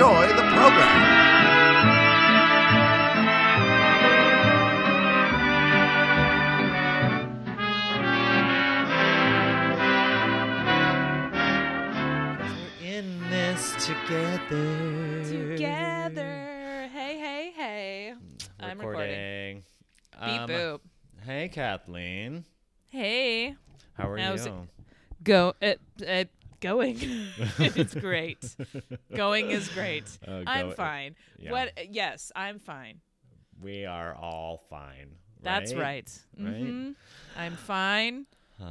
enjoy the program. We're in this together. Together. Hey, hey, hey. I'm recording. Beep Um, boop. Hey, Kathleen. Hey. How are How's it- you? Go. It, it, going. it's great. Going is great. Uh, I'm go- fine. yeah. What? Yes, I'm fine. We are all fine. That's right. right. Right? I'm fine. Uh,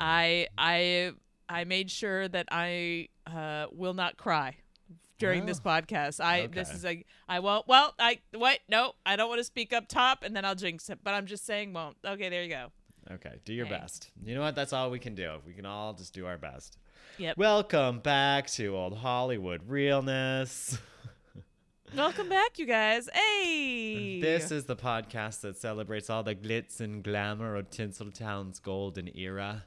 I I I made sure that I uh, will not cry during this podcast. I this is like I won't. Well, I what? No, I don't want to speak up top, and then I'll jinx it. But I'm just saying won't. Okay, there you go. okay, do your best. You know what? That's all we can do. We can all just do our best. Yep. Welcome back to Old Hollywood Realness. Welcome back, you guys. Hey. This is the podcast that celebrates all the glitz and glamour of Tinseltown's golden era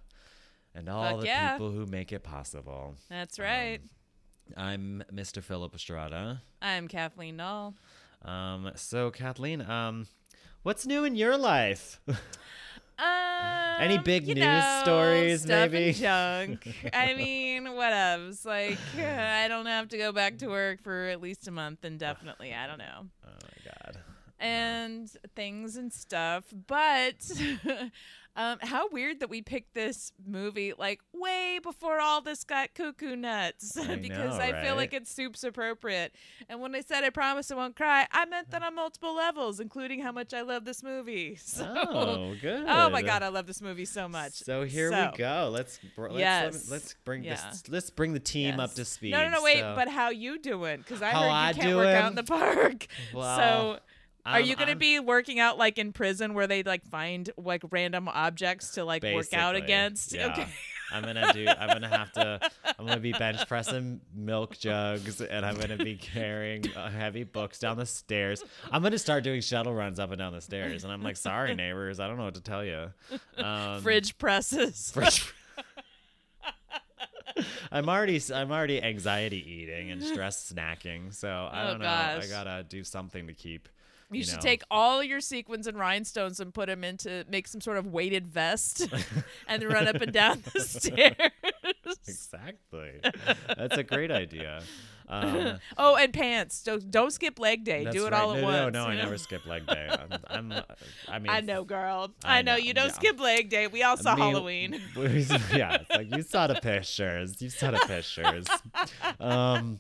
and all Fuck the yeah. people who make it possible. That's right. I'm Mr. Philip Estrada. I'm Kathleen Null. Um, so Kathleen, um, what's new in your life? Um, big news know, stories, stuff maybe? And junk. I mean, whatevs. Like, I don't have to go back to work for at least a month, indefinitely. I don't know. oh my god. And things and stuff. But um, how weird that we picked this movie like way before all this got cuckoo nuts I because know, I feel like right? it's soups appropriate. And when I said I promise I won't cry, I meant that on multiple levels, including how much I love this movie. So, Oh, good. oh my god, I love this movie so much. So here So- we go. Let's let's Yes. let's bring Yeah. this let's bring the team up to speed. No, no, no, wait. So- But how you doing? Because I How heard you I can't work out in the park. So are you um, gonna be working out like in prison where they like find like random objects to like work out against? yeah. Okay. I'm gonna do. I'm gonna have to. I'm gonna be bench pressing milk jugs, and I'm gonna be carrying uh, heavy books down the stairs. I'm gonna start doing shuttle runs up and down the stairs, and I'm like, sorry neighbors, I don't know what to tell you. Um, Fridge presses. fridge. I'm already. I'm already anxiety eating and stress snacking, so I Oh, don't know. I gotta do something to keep. You, you should know. take all your sequins and rhinestones and put them into make some sort of weighted vest and run up and down the stairs. Exactly. That's a great idea. Um, oh, and pants. Don't, don't skip leg day. Do it right. all at no, once. No, no, I never skip leg day. I'm, I'm uh, I mean, I know, girl. I I, know. know, You don't yeah. skip leg day. We all saw I mean, Halloween. we- yeah, it's like you saw the pictures. You saw the pictures. Um,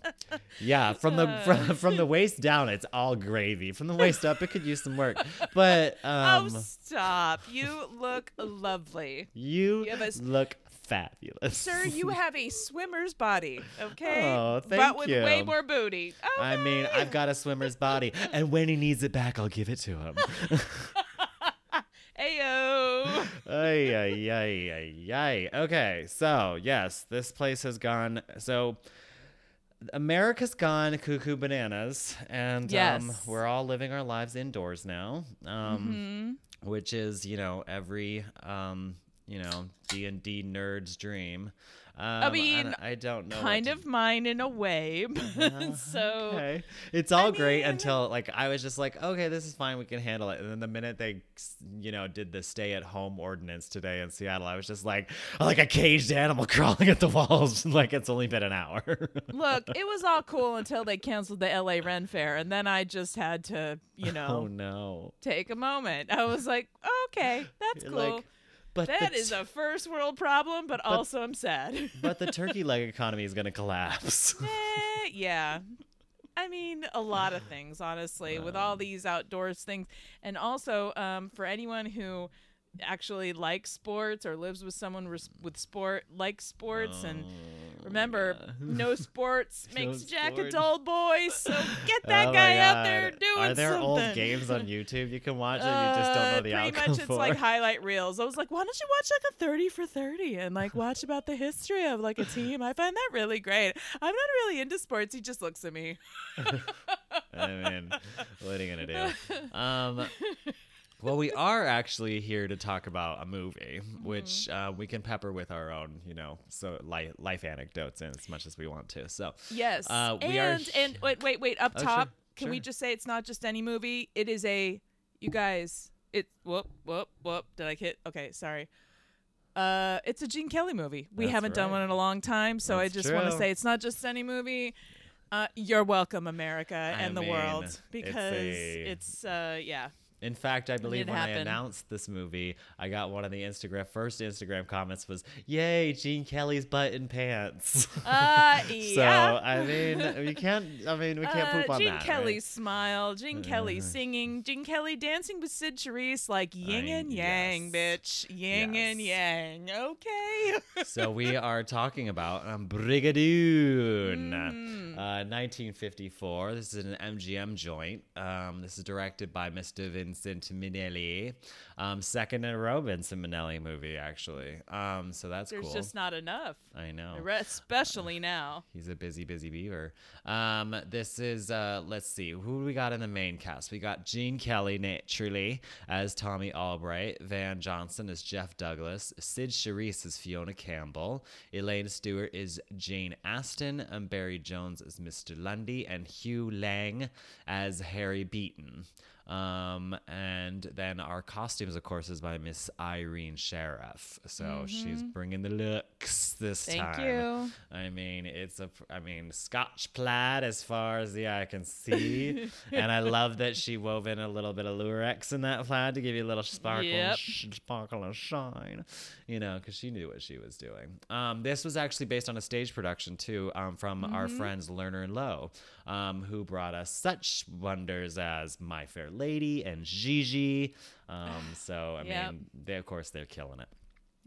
yeah, from the from, from the waist down, it's all gravy. From the waist up, it could use some work. But um, oh, stop. You look lovely. you, you have a s- look fabulous, Sir, you have a swimmer's body, okay? Oh, thank you. But with you. way more booty. I mean, I've got a swimmer's body, and when he needs it back, I'll give it to him. Ayo. ay, ay, ay, ay, ay. Okay, so yes, this place has gone. So America's gone cuckoo bananas, and um, Yes. we're all living our lives indoors now, um, Mhm. which is you know every um, you know D and D nerd's dream. Um, and mean, I don't know. Kind to of mine in a way. so okay. it's all great mean- until like I was just like, okay, this is fine, we can handle it. And then the minute they, you know, did the stay-at-home ordinance today in Seattle, I was just like, like a caged animal crawling at the walls. like it's only been an hour. look, it was all cool until they canceled the LA Ren Fair, and then I just had to, you know, oh no! take a moment. I was like, okay, that's You're cool. like, but that is t- a first world problem, but, also I'm sad. but the turkey leg economy is gonna collapse. Eh, yeah. I mean, a lot of things, honestly, with all these outdoors things. And also, um, for anyone who actually likes sports or lives with someone res- with sport, likes sports and Oh. Remember, yeah. no sports No makes Jack a dull boy. So get that Oh guy out there doing Are there something. old games on YouTube you can watch that you just don't know Uh, the pretty outcome much, it's for? like highlight reels. I was like, why don't you watch like a thirty for thirty and like watch about the history of like a team? I find that really great. I'm not really into sports. He just looks at me. I mean, what are you gonna do? Um, well, we are actually here to talk about a movie, Mm-hmm. which uh, we can pepper with our own, you know, so life, life anecdotes in as much as we want to. So, Yes. Uh, we are and and wait, wait, wait. Up Oh, top, sure, can we just say it's not just any movie? It is a. You guys, it. Whoop, whoop, whoop. Did I hit? Okay, sorry. Uh, it's a Gene Kelly movie. We That's haven't done one in a long time, so I just want to say it's not just any movie. Uh, you're welcome, America and the mean, world, it's because a- it's, uh, yeah. In fact, I believe when I announced this movie, I got one of the Instagram first Instagram comments was, "Yay, Gene Kelly's butt in pants." Uh, so yeah. I mean, we can't. I mean, we can't Uh, poop on that. Gene that. Kelly's right? smile, Gene Kelly Uh. singing, Gene Kelly dancing with Cyd Charisse like yin and yang, yes. bitch. Yin and yang. Okay. so we are talking about um, Brigadoon, Mm. uh, 1954. This is an MGM joint. Um, this is directed by Mr. Vincent Minnelli. Um, second in a row Vincent Minnelli movie, actually. Um, so that's There's cool. just not enough, I know. especially now. He's a busy, busy beaver. Um, this is uh, let's see, who do we got in the main cast? We got Gene Kelly naturally as Tommy Albright, Van Johnson as Jeff Douglas, Cyd Charisse as Fiona Campbell, Elaine Stewart is Jane Ashton, and Barry Jones as Mr. Lundy, and Hugh Laing as Harry Beaton. Um, and then our costumes, of course, is by Miss Irene Sharaff. So she's bringing the looks this Mm-hmm. Thank time. you. I mean, it's a, I mean, Scotch plaid as far as the eye can see, and I love that she wove in a little bit of Lurex in that plaid to give you a little sparkle, Yep. sh- sparkle and shine, you know, because she knew what she was doing. Um, this was actually based on a stage production too, um, from our Mm-hmm. friends Lerner and Loewe, um, who brought us such wonders as My Fair Lady and Gigi. Um, so I Yep. mean, they of course they're killing it.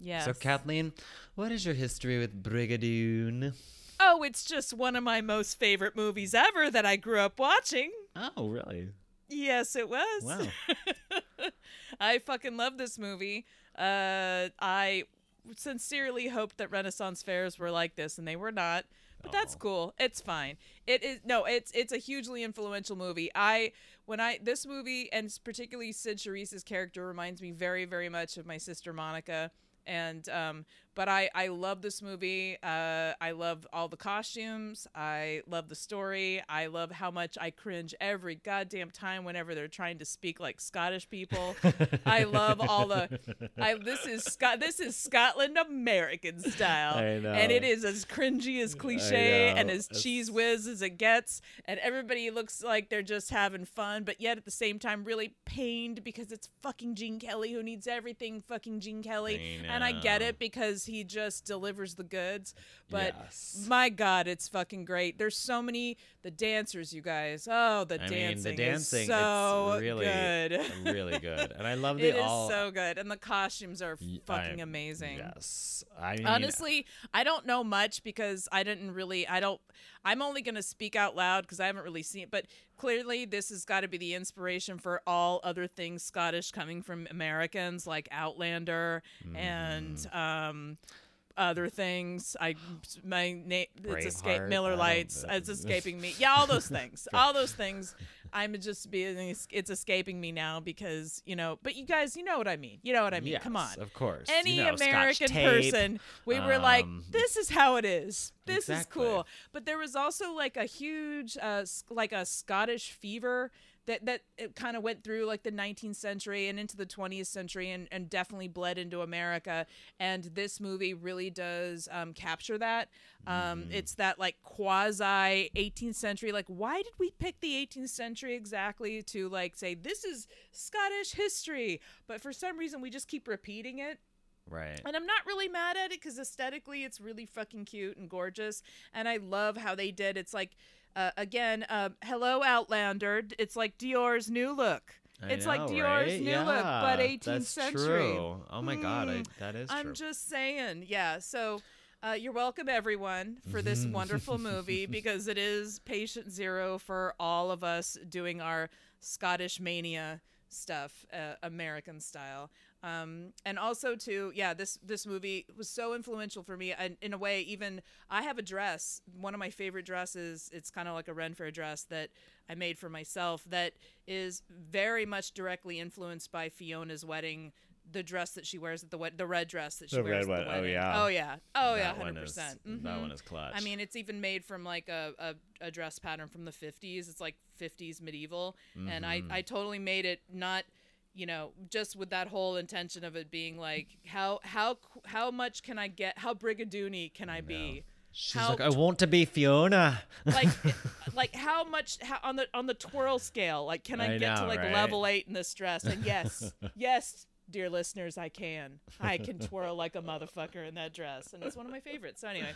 Yes. So Kathleen, what is your history with Brigadoon? oh, it's just one of my most favorite movies ever that I grew up watching. Oh, really? Yes, it was. Wow. I fucking love this movie. Uh, I sincerely hoped that Renaissance fairs were like this, and they were not. But that's cool. It's fine. It is no. It's it's a hugely influential movie. I when I this movie and particularly Cyd Charisse's character reminds me very very much of my sister Monica. And um, but I I love this movie. Uh, I love all the costumes. I love the story. I love how much I cringe every goddamn time whenever they're trying to speak like Scottish people. I love all the. I this is Scott. This is Scotland American style, I know. and it is as cringy as cliche and as It's- cheese whiz as it gets. And everybody looks like they're just having fun, but yet at the same time really pained because it's fucking Gene Kelly who needs everything fucking Gene Kelly. I And I get it because he just delivers the goods. But Yes. my God, it's fucking great. There's so many the dancers, you guys. Oh, the I dancing, mean, the dancing is so it's really, good. really good, and I love It the is all. so good, and the costumes are fucking I- amazing. Yes, I mean, Honestly, I don't know much because I didn't really. I don't. I'm only gonna speak out loud because I haven't really seen it. But clearly, this has got to be the inspiration for all other things Scottish coming from Americans, like Outlander and Mm-hmm. um, other things. I my name it's escape Miller Lights. It's escaping me. Yeah, all those things. all those things. I'm just being. It's escaping me now because you know. But you guys, you know what I mean. You know what I mean. Come on of course. any you know, American tape. person, we were like, um, "This is how it is. This Exactly. is cool." But there was also like a huge, uh, like a Scottish fever that that it kind of went through like the 19th century and into the 20th century, and and definitely bled into America. And this movie really does um, capture that. Um, Mm-hmm. It's that like quasi 18th century. Like, why did we pick the 18th century exactly to like say this is Scottish history? But for some reason, we just keep repeating it. right. And I'm not really mad at it because aesthetically it's really fucking cute and gorgeous. And I love how they did. It's like, uh, again, uh, hello Outlander. It's like Dior's new look. I it's like Dior's right? new yeah, look, but 18th that's century. True. Oh my god, I, Mm, that is I'm true. just saying, yeah. So, Uh, you're welcome, everyone, for this wonderful movie because it is patient zero for all of us doing our Scottish mania stuff, uh, American style. Um, and also too, yeah, this this movie was so influential for me. And in a way, even I have a dress, one of my favorite dresses. It's kind of like a Ren Fair dress that I made for myself. That is very much directly influenced by Fiona's wedding. The dress that she wears at the wed- the red dress that she The wears red at the. Oh, yeah. Oh yeah. Oh yeah. That one Hundred is- percent. That one is clutch. I mean, it's even made from like a, a, a dress pattern from the 50s. It's like 50s medieval. And I, Mm-hmm. I totally made it not, you know, just with that whole intention of it being like, how how how much can I get? How brigadoony can I be? She's how like, I want to be Fiona. like like how much how, on the on the twirl scale like can i, I get to like right? level eight in this dress and yes yes dear listeners i can i can twirl like a motherfucker in that dress and it's one of my favorites so anyway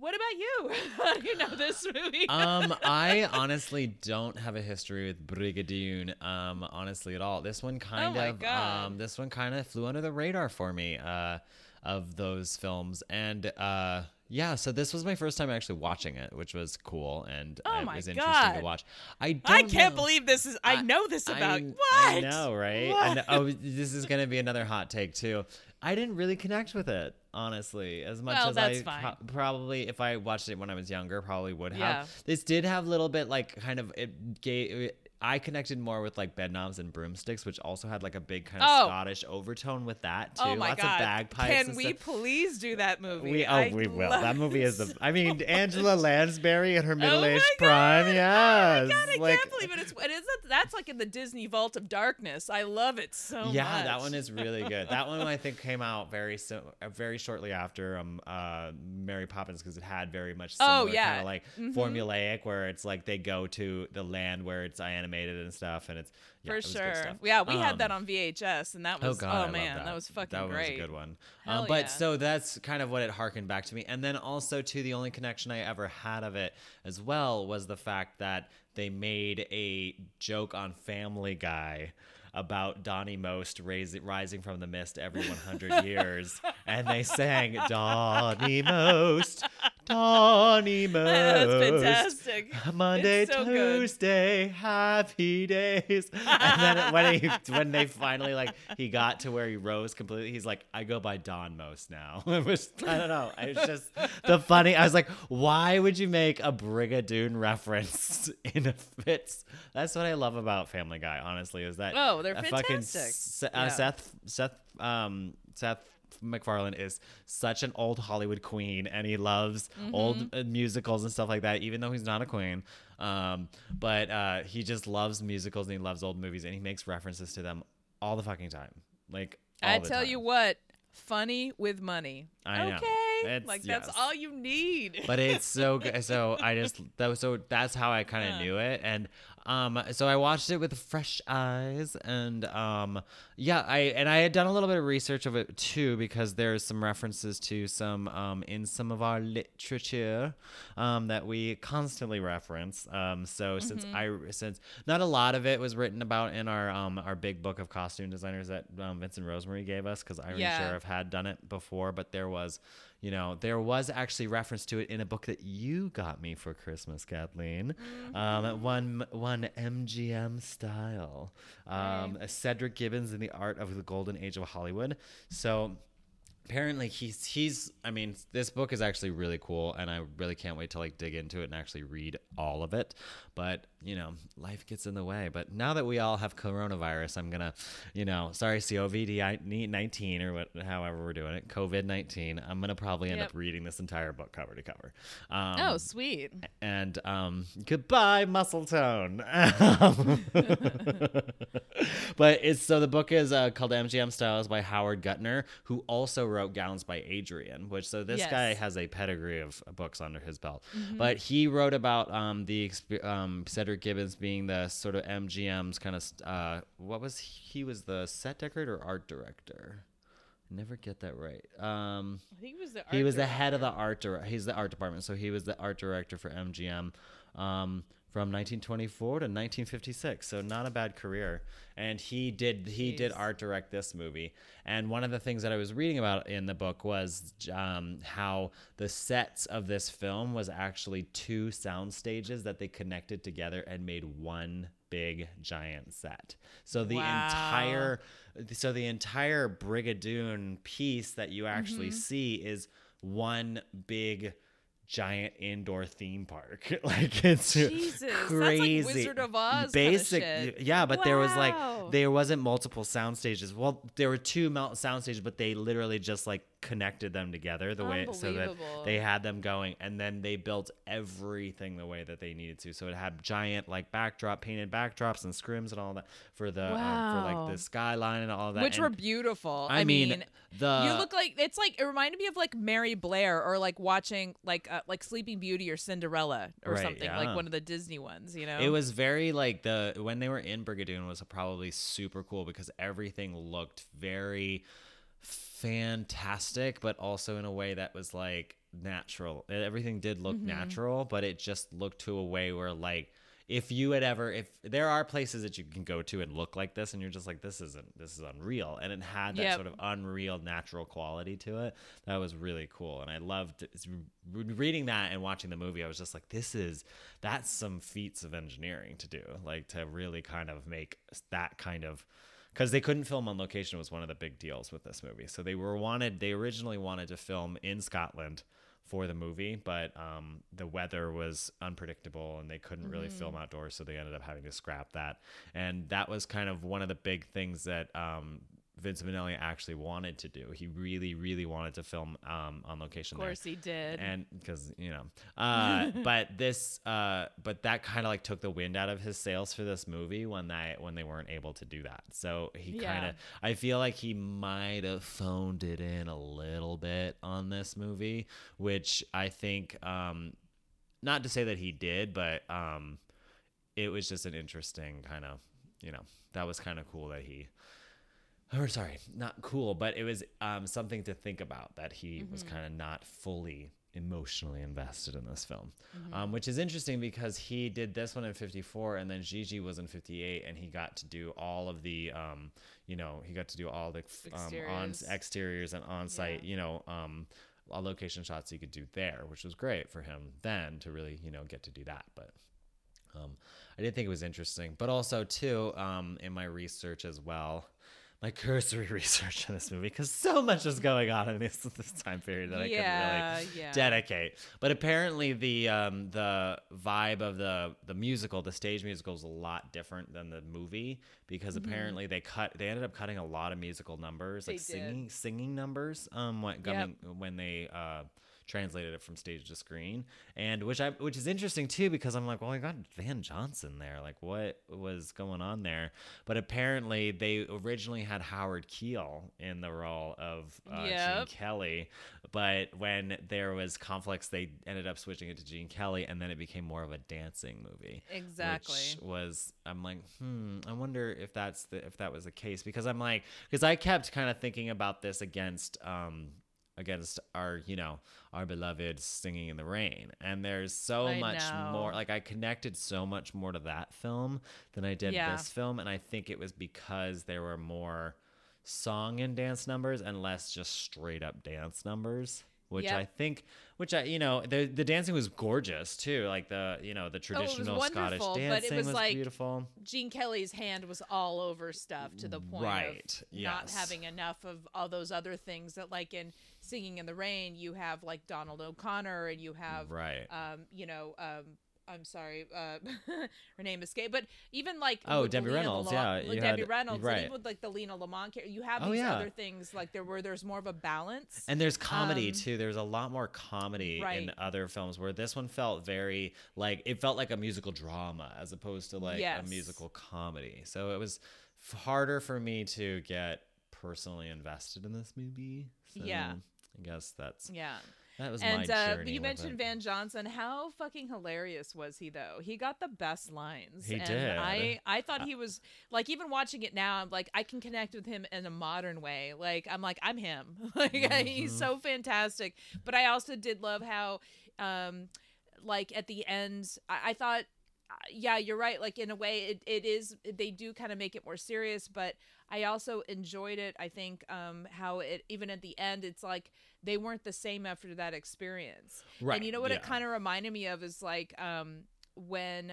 what about you how do you know this movie um, I honestly don't have a history with Brigadoon, um, honestly at all. This one kind Oh of, God. um, this one kind of flew under the radar for me, uh, of those films, and uh, yeah. So this was my first time actually watching it, which was cool and Oh it was interesting to watch. I don't i can't know- believe this is i, know this about I, what I know, right? I know, oh, this is gonna be another hot take too. I didn't really connect with it, honestly, as much Well, as I pro- probably, if I watched it when I was younger, probably would have. Yeah. This did have a little bit like kind of it gave. I connected more with like bed knobs and broomsticks, which also had like a big kind of Oh. Scottish overtone with that too. oh my Lots god of bagpipes. can we stuff. please do that movie We oh I we will. That movie is the. I mean, Angela Lansbury in her middle aged Oh prime. Yes. Oh my god, I like, can't believe it. It's, it is that's like in the Disney Vault of Darkness. I love it so yeah, much. Yeah, that one is really good. That one I think came out very so, uh, very shortly after um uh Mary Poppins because it had very much Oh, similar yeah. kind of like formulaic where it's like they go to the land where it's animated and stuff and it's yeah, For it sure. Yeah, we had that Um, on VHS, and that was Oh was god, I love man, that. that. was fucking That great. was a good one. Um, but yeah. so that's kind of what it harkened back to me, and then also to the only connection I ever had of it as well was the fact that they made a joke on Family Guy about Donnie Most raising, rising from the mist every 100 years, and they sang Donnie Most, Donnie Most. That's fantastic. Monday, so good. Tuesday, happy days. And then when he when they finally like he got to where he rose completely, he's like, I go by Don Most now. It was I don't know. It was just the funny. I was like, why would you make a Brigadoon reference in a fits? That's what I love about Family Guy. Honestly, is that Oh, they're uh, fucking fantastic. S- uh, Yeah. Seth Seth um Seth MacFarlane is such an old Hollywood queen, and he loves Mm-hmm. old uh, musicals and stuff like that. Even though he's not a queen, um, but uh, he just loves musicals and he loves old movies, and he makes references to them all the fucking time. Like I tell time. you what, funny with money. I know. It's- like that's yes. all you need. but it's so good. So I just that was so that's how I kind of Yeah. knew it, and um, so I watched it with fresh eyes, and um, yeah, I and I had done a little bit of research of it too because there's some references to some um in some of our literature, um that we constantly reference. Um, so since Mm-hmm. I since not a lot of it was written about in our um our big book of costume designers that um, Vincent Rosemary gave us because Irene Yeah. Sharaff had done it before, but there was, you know, there was actually reference to it in a book that you got me for Christmas, Kathleen. Um, one one MGM style. Um, Cedric Gibbons in the Art of the Golden Age of Hollywood. So apparently he's he's i mean this book is actually really cool and i really can't wait to like dig into it and actually read all of it but you know life gets in the way but now that we all have coronavirus i'm gonna you know sorry covid-19 or what however we're doing it covid-19 i'm gonna probably end Yep. up reading this entire book cover to cover um, oh, sweet. and um, goodbye muscle tone but it's so the book is uh, called mgm styles by howard gutner who also wrote gowns by adrian which so this Yes. guy has a pedigree of books under his belt. But he wrote about um, the um, cedric gibbons being the sort of mgm's kind of uh, what was he, he was the set decorator or art director? Never get that right. Um, I think he was the. he was the head of the art dir- he's the art department. So he was the art director for mgm um, from 1924 to 1956 so not a bad career and he did he did art direct this movie and one of the things that i was reading about in the book was um, how the sets of this film was actually two sound stages that they connected together and made one big giant set so the Wow. entire so the entire brigadoon piece that you actually Mm-hmm. see is one big giant indoor theme park. Like it's Jesus, that's like crazy. Wizard of Oz basic yeah but there was like there wasn't multiple sound stages. Well there were two mount sound stages but they literally just like connected them together the way so that they had them going and then they built everything the way that they needed to. So it had giant like backdrop painted backdrops and scrims and all that for the um, for like the skyline and all that Which and- were beautiful. I I, mean, mean, the- you look like it's like it reminded me of like Mary Blair or like watching like uh, like Sleeping Beauty or Cinderella or Right, something yeah. like one of the Disney ones. You know, It was very like the when they were in Brigadoon was probably super cool because everything looked very fantastic, but also in a way that was like natural. Everything did look natural, but it just looked to a way where like if you had ever if there are places that you can go to and look like this and you're just like this isn't this is unreal. And it had that Yep. sort of unreal natural quality to it. That was really cool. And i loved reading that and watching the movie i was just like this is that's some feats of engineering to do. Like to really kind of make that kind of because they couldn't film on location was one of the big deals with this movie. So they were wanted they originally wanted to film in scotland for the movie, but um, the weather was unpredictable and they couldn't really film outdoors, so they ended up having to scrap that. And that was kind of one of the big things that um, Vince Minnelli actually wanted to do. He really, really wanted to film um, on location. of there course he did. and because you know uh but this uh but that kind of like took the wind out of his sails for this movie when that when they weren't able to do that so he kind of i feel like he might have phoned it in a little bit on this movie which i think um not to say that he did but um it was just an interesting kind of you know that was kind of cool that he or sorry, not cool, but it was um, something to think about that he was kind of not fully emotionally invested in this film, um, which is interesting because he did this one in 54 and then Gigi was in 58 and he got to do all of the, um, you know, he got to do all the um, on Exteriors. exteriors and on site, you know, um, all location shots he could do there, which was great for him then to really, you know, get to do that. But um, I did think it was interesting, but also too um, in my research as well, my cursory research on this movie because so much is going on in this this time period that I Yeah, couldn't really yeah. dedicate. But apparently the um, the vibe of the the musical, the stage musical, is a lot different than the movie because apparently they cut they ended up cutting a lot of musical numbers, like Mm-hmm. Did. singing singing numbers um when coming, when they uh translated it from stage to screen. And which i which is interesting too because i'm like well i got van johnson there. Like what was going on there? But apparently they originally had howard keel in the role of uh, gene kelly. But when there was conflicts they ended up switching it to gene kelly and then it became more of a dancing movie. Exactly. which was i'm like hmm i wonder if that's the if that was the case. Because i'm like because i kept kind of thinking about this against um against our you know our beloved singing in the rain. And there's so I much more like i connected so much more to that film than i did Yeah. this film. And i think it was because there were more song and dance numbers and less just straight up dance numbers which Yep. i think which i you know the the dancing was gorgeous too. Like the you know the Oh, traditional scottish but it dancing was was, like- beautiful. Gene Kelly's hand was all over stuff to the point Right, of not having enough of all those other things that, like in Singing in the Rain, you have like Donald O'Connor and you have, right um, you know, um, I'm sorry, uh, her name escaped, but even like Oh, Debbie Reynolds, Lamont- yeah, you Debbie had- Reynolds, right. and even with like the Lina Lamont you have Oh, these yeah. other things like there were there's more of a balance. And there's comedy Um, too. There's a lot more comedy in other films where this one felt very like it felt like a musical drama as opposed to like Yes. a musical comedy. So it was harder for me to get personally invested in this movie. So Yeah. I guess that's yeah. that was And my uh, journey. you mentioned it. Van Johnson. How fucking hilarious was he though? He got the best lines. He and did. I I thought he was like even watching it now. I'm like I can connect with him in a modern way. Like I'm like I'm him. like he's Mm-hmm. so fantastic. But I also did love how, um, like at the end, I, I thought. yeah, you're right. Like in a way, it, it is. They do kind of make it more serious, but I also enjoyed it. I think um, how it even at the end, it's like they weren't the same after that experience. Right, And you know what it kind of reminded me of is like um, when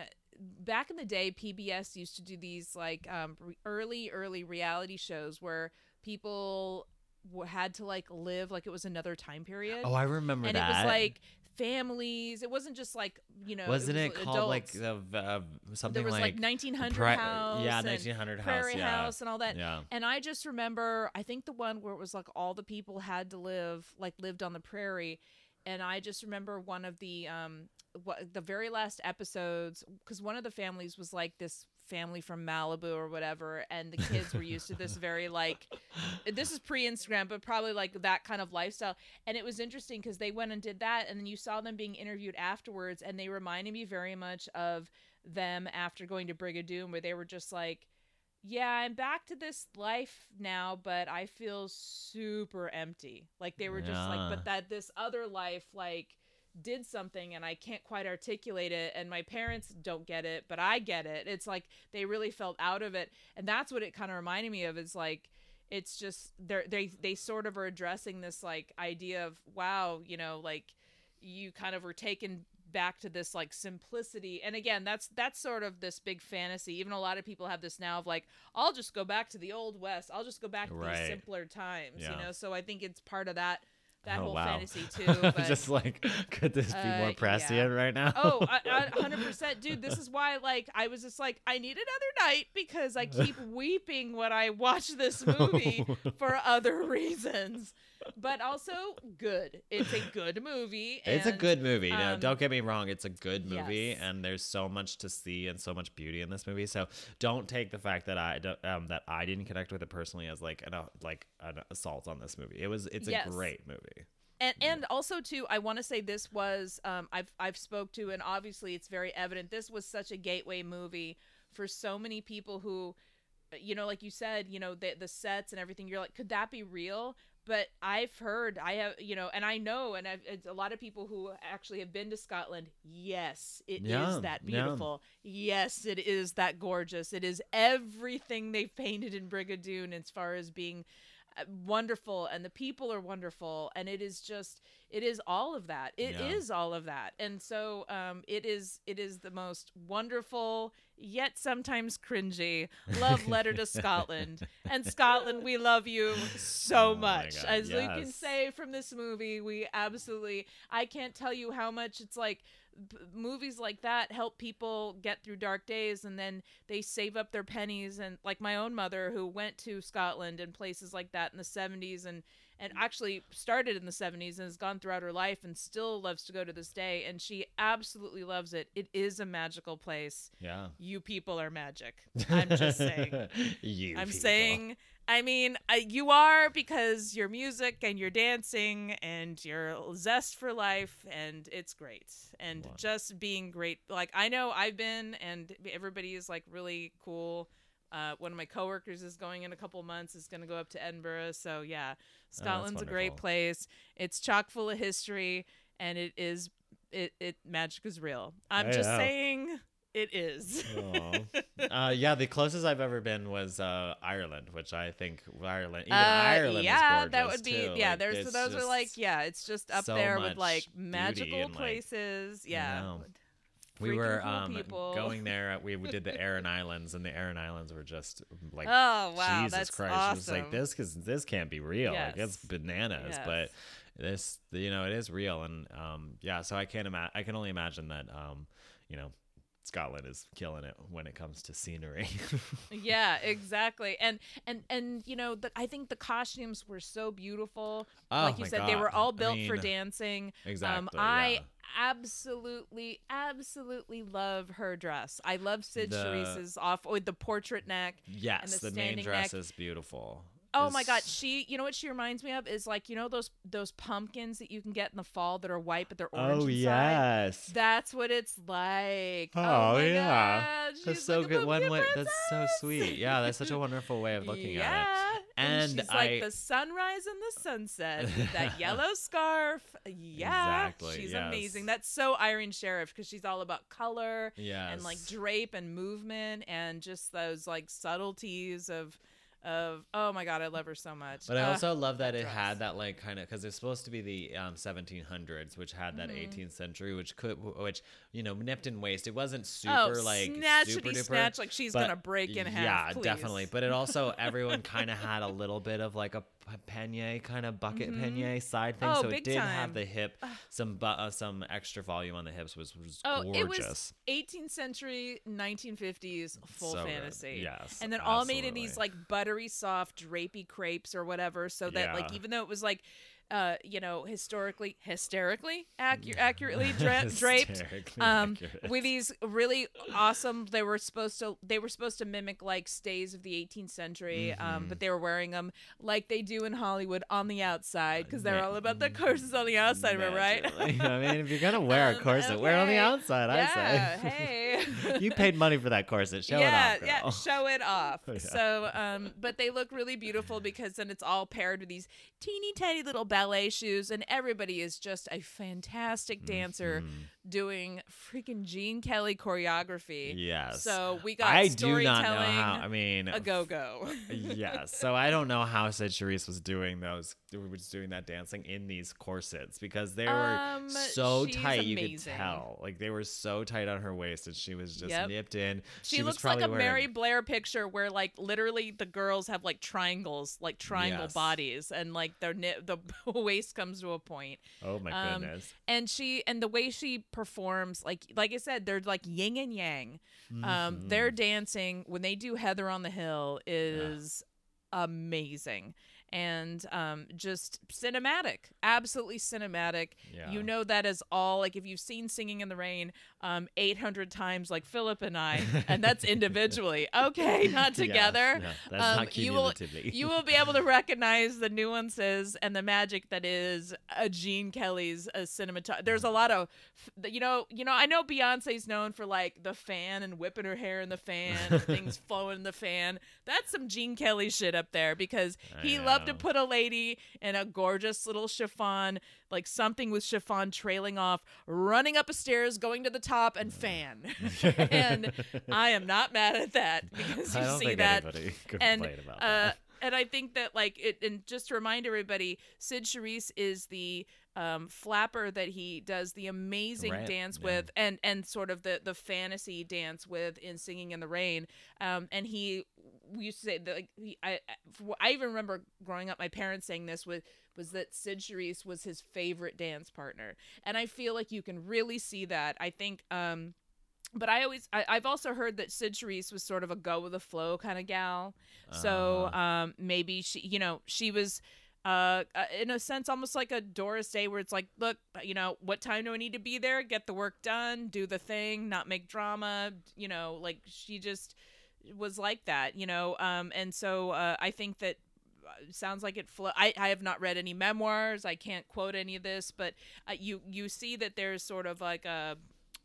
back in the day, PBS used to do these like um, early, early reality shows where people had to like live like it was another time period. Oh, I remember and that. it was like families. It wasn't just like you know. wasn't it, was called like the uh, something there was like, like 1900 pri- house yeah, 1900 house, prairie yeah. house and all that Yeah. and i just remember i think the one where it was like all the people had to live like lived on the prairie and i just remember one of the um what the very last episodes because one of the families was like this family from malibu or whatever and the kids were used to this very like this is pre-instagram but probably like that kind of lifestyle. And it was interesting because they went and did that and then you saw them being interviewed afterwards and they reminded me very much of them after going to brigadoon where they were just like yeah i'm back to this life now but i feel super empty. Like they were just like but that this other life like did something and I can't quite articulate it and my parents don't get it, but I get it. It's like they really felt out of it. And that's what it kind of reminded me of is like it's just they're they they sort of are addressing this like idea of wow, you know, like you kind of were taken back to this like simplicity and again that's that's sort of this big fantasy even a lot of people have this now of like i'll just go back to the old west i'll just go back to Right. these simpler times Yeah. you know so i think it's part of that that Oh, whole wow. fantasy too but just like, could this be Uh, more yeah. prescient right now? oh, I, 100%. Dude, this is why, like, I was just like, I need another night because I keep weeping when I watch this movie for other reasons. But also good. It's a good movie. It's a good movie. no, um, don't get me wrong. It's a good movie, yes. and there's so much to see and so much beauty in this movie. So don't take the fact that I don't- um, that I didn't connect with it personally as like an uh, like an assault on this movie. It was it's Yes. a great movie. And and also too i want to say this was um i've i've spoke to and obviously it's very evident this was such a gateway movie for so many people who you know like you said you know the the sets and everything you're like could that be real? But i've heard i have you know and i know and I've, it's a lot of people who actually have been to scotland yes it is Yeah, that yeah. beautiful. Yes it is that gorgeous. It is everything they've painted in brigadoon as far as being uh, wonderful and the people are wonderful and it is just it is all of that. It is Yeah. all of that. And so um it is it is the most wonderful yet sometimes cringy love letter to scotland. And scotland we love you so Oh much. God, as you can say from this movie we absolutely i can't tell you how much it's like b- movies like that help people get through dark days and then they save up their pennies and like my own mother who went to Scotland and places like that in the 70s and and actually started in the 70s and has gone throughout her life and still loves to go to this day and she absolutely loves it it is a magical place Yeah. you people are magic i'm just saying you. I'm people. saying, I mean, uh, you are because your music and your dancing and your zest for life, and it's great. And Wow. just being great. Like, I know I've been, and everybody is like really cool. Uh, one of my coworkers is going in a couple months, is going to go up to Edinburgh. So, yeah, Scotland's a great place. It's chock full of history, and it is, it, it magic is real. I'm I just know. saying, it is. Uh, yeah, the closest I've ever been was uh, Ireland, which I think Ireland, even Uh, Ireland, yeah, that would be too. yeah. Like, there's it's those are like yeah, it's just up so there with like magical and, like, places. Yeah, know. we were cool um, going there. We we did the Aran Islands, and the Aran Islands were just like Oh wow, Jesus that's Christ! awesome. It was like this because this can't be real. Like it's bananas, Yes. but this you know it is real, and um yeah. So I can't imagine. I can only imagine that um you know Scotland is killing it when it comes to scenery. yeah, exactly. And and and you know, the, I think the costumes were so beautiful. Oh like you said, they were God. all I built for dancing. exactly. um, I yeah. absolutely, absolutely love her dress. I love Cyd The- Charisse's off with the portrait neck. Yes, the the, main dress neck. is beautiful. Oh my god, she you know what she reminds me of is like you know those those pumpkins that you can get in the fall that are white but they're oh, orange Oh inside. yes. That's what it's like. Oh, Oh, yeah. That's so like good. One way. That's so sweet. Yeah, that's such a wonderful way of looking yeah, at it. And she's I- like the sunrise and the sunset that yellow scarf. Yeah, Exactly, she's yes. amazing. That's so Irene Sharaff because she's all about color and like drape and movement and just those like subtleties of of oh my god, I love her so much. But I Uh, also love that it dress. had that like kind of because it's supposed to be the um, 1700s, which had that Mm-hmm. 18th century, which could, which you know, nipped in waist. It wasn't oh, super like super duper, snatch like she's gonna break in half. Yeah, definitely. But it also everyone kind of had a little bit of like a peigne kind of bucket peigne side thing, Oh, so it did time. have the hip, some bu- uh, some extra volume on the hips, was was Oh, gorgeous. it was 18th century, 1950s full So good. fantasy. Yes, and then all made in these like like buttery soft drapey crepes or whatever, so that like even though it was like, uh, you know, historically, hysterically accu- accurately dra- draped, um, accurate. with these really awesome. They were supposed to they were supposed to mimic like stays of the 18th century, um, Mm-hmm. but they were wearing them like they do in Hollywood on the outside because they're all about the corsets on the outside, I right? Naturally. I mean, if you're gonna wear a Um, corset, wear it on the okay. outside. I yeah, say. hey. you paid money for that corset. Show yeah, it off, girl. yeah, show it off. Yeah. So, um, but they look really beautiful because then it's all paired with these teeny tiny little ballet shoes, and everybody is just a fantastic dancer Mm-hmm. doing freaking Gene Kelly choreography. Yes. So we got I do not know how. I mean, a go go. yes. So I don't know how Cyd Charisse was doing those, was doing that dancing in these corsets because they were Um, so tight. You could tell, like they were so tight on her waist, and she was just Yep. nipped in. She, was looks like a Mary Blair picture where like literally the girls have like triangles, like triangle Yes. bodies, and like their ni- the waist comes to a point. Oh my Um, goodness. and she and the way she performs like like i said they're like yin and yang Mm-hmm. um their dancing when they do heather on the hill is amazing and um just cinematic absolutely cinematic Yeah. you know that is all like if you've seen singing in the rain um 800 times like philip and i and that's individually okay not Yeah, together no, that's um, not you will you will be able to recognize the nuances and the magic that is a Gene Kelly's uh, cinematography. There's a lot of, you know, you know. I know Beyonce's known for like the fan and whipping her hair in the fan, and things flowing in the fan. That's some Gene Kelly shit up there because he loved to put a lady in a gorgeous little chiffon, like something with chiffon trailing off, running up a stairs, going to the top, and fan. and I am not mad at that because you I don't see that and uh, that. and I think that like it, and just to remind everybody, Cyd Charisse is the um, flapper that he does the amazing Right, dance yeah. with, and and sort of the the fantasy dance with in Singing in the Rain. Um, and he we used to say that like he, I I- I even remember growing up, my parents saying this was was that Cyd Charisse was his favorite dance partner, and I feel like you can really see that. I think. Um, but I always I, I've also heard that Cyd Charisse was sort of a go with the flow kind of gal. So Uh-huh. um maybe she you know, she was uh uh, in a sense almost like a Doris Day where it's like, look, you know, what time do I need to be there? Get the work done, do the thing, not make drama, you know, like she just was like that, you know. Um and so uh I think that uh, sounds like it flo- I, I have not read any memoirs i can't quote any of this but uh, you you see that there's sort of like a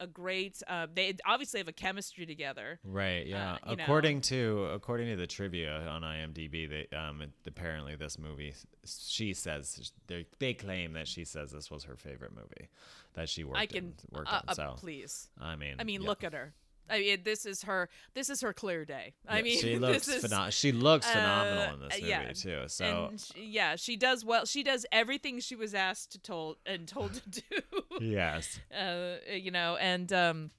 a great uh, they obviously have a chemistry together Right. Yeah. uh, you know. according to according to the trivia on IMDb, they um apparently this movie she says they they claim that she says this was her favorite movie that she worked i can in, worked uh, in. uh, So please I mean, i mean yeah. look at her I mean, this is her. This is her clear day. I Yeah, mean, she looks phenomenal. She looks uh, phenomenal in this movie yeah. too. So she, yeah, she does well. She does everything she was asked to told and told to do. yes, uh, you know, and um,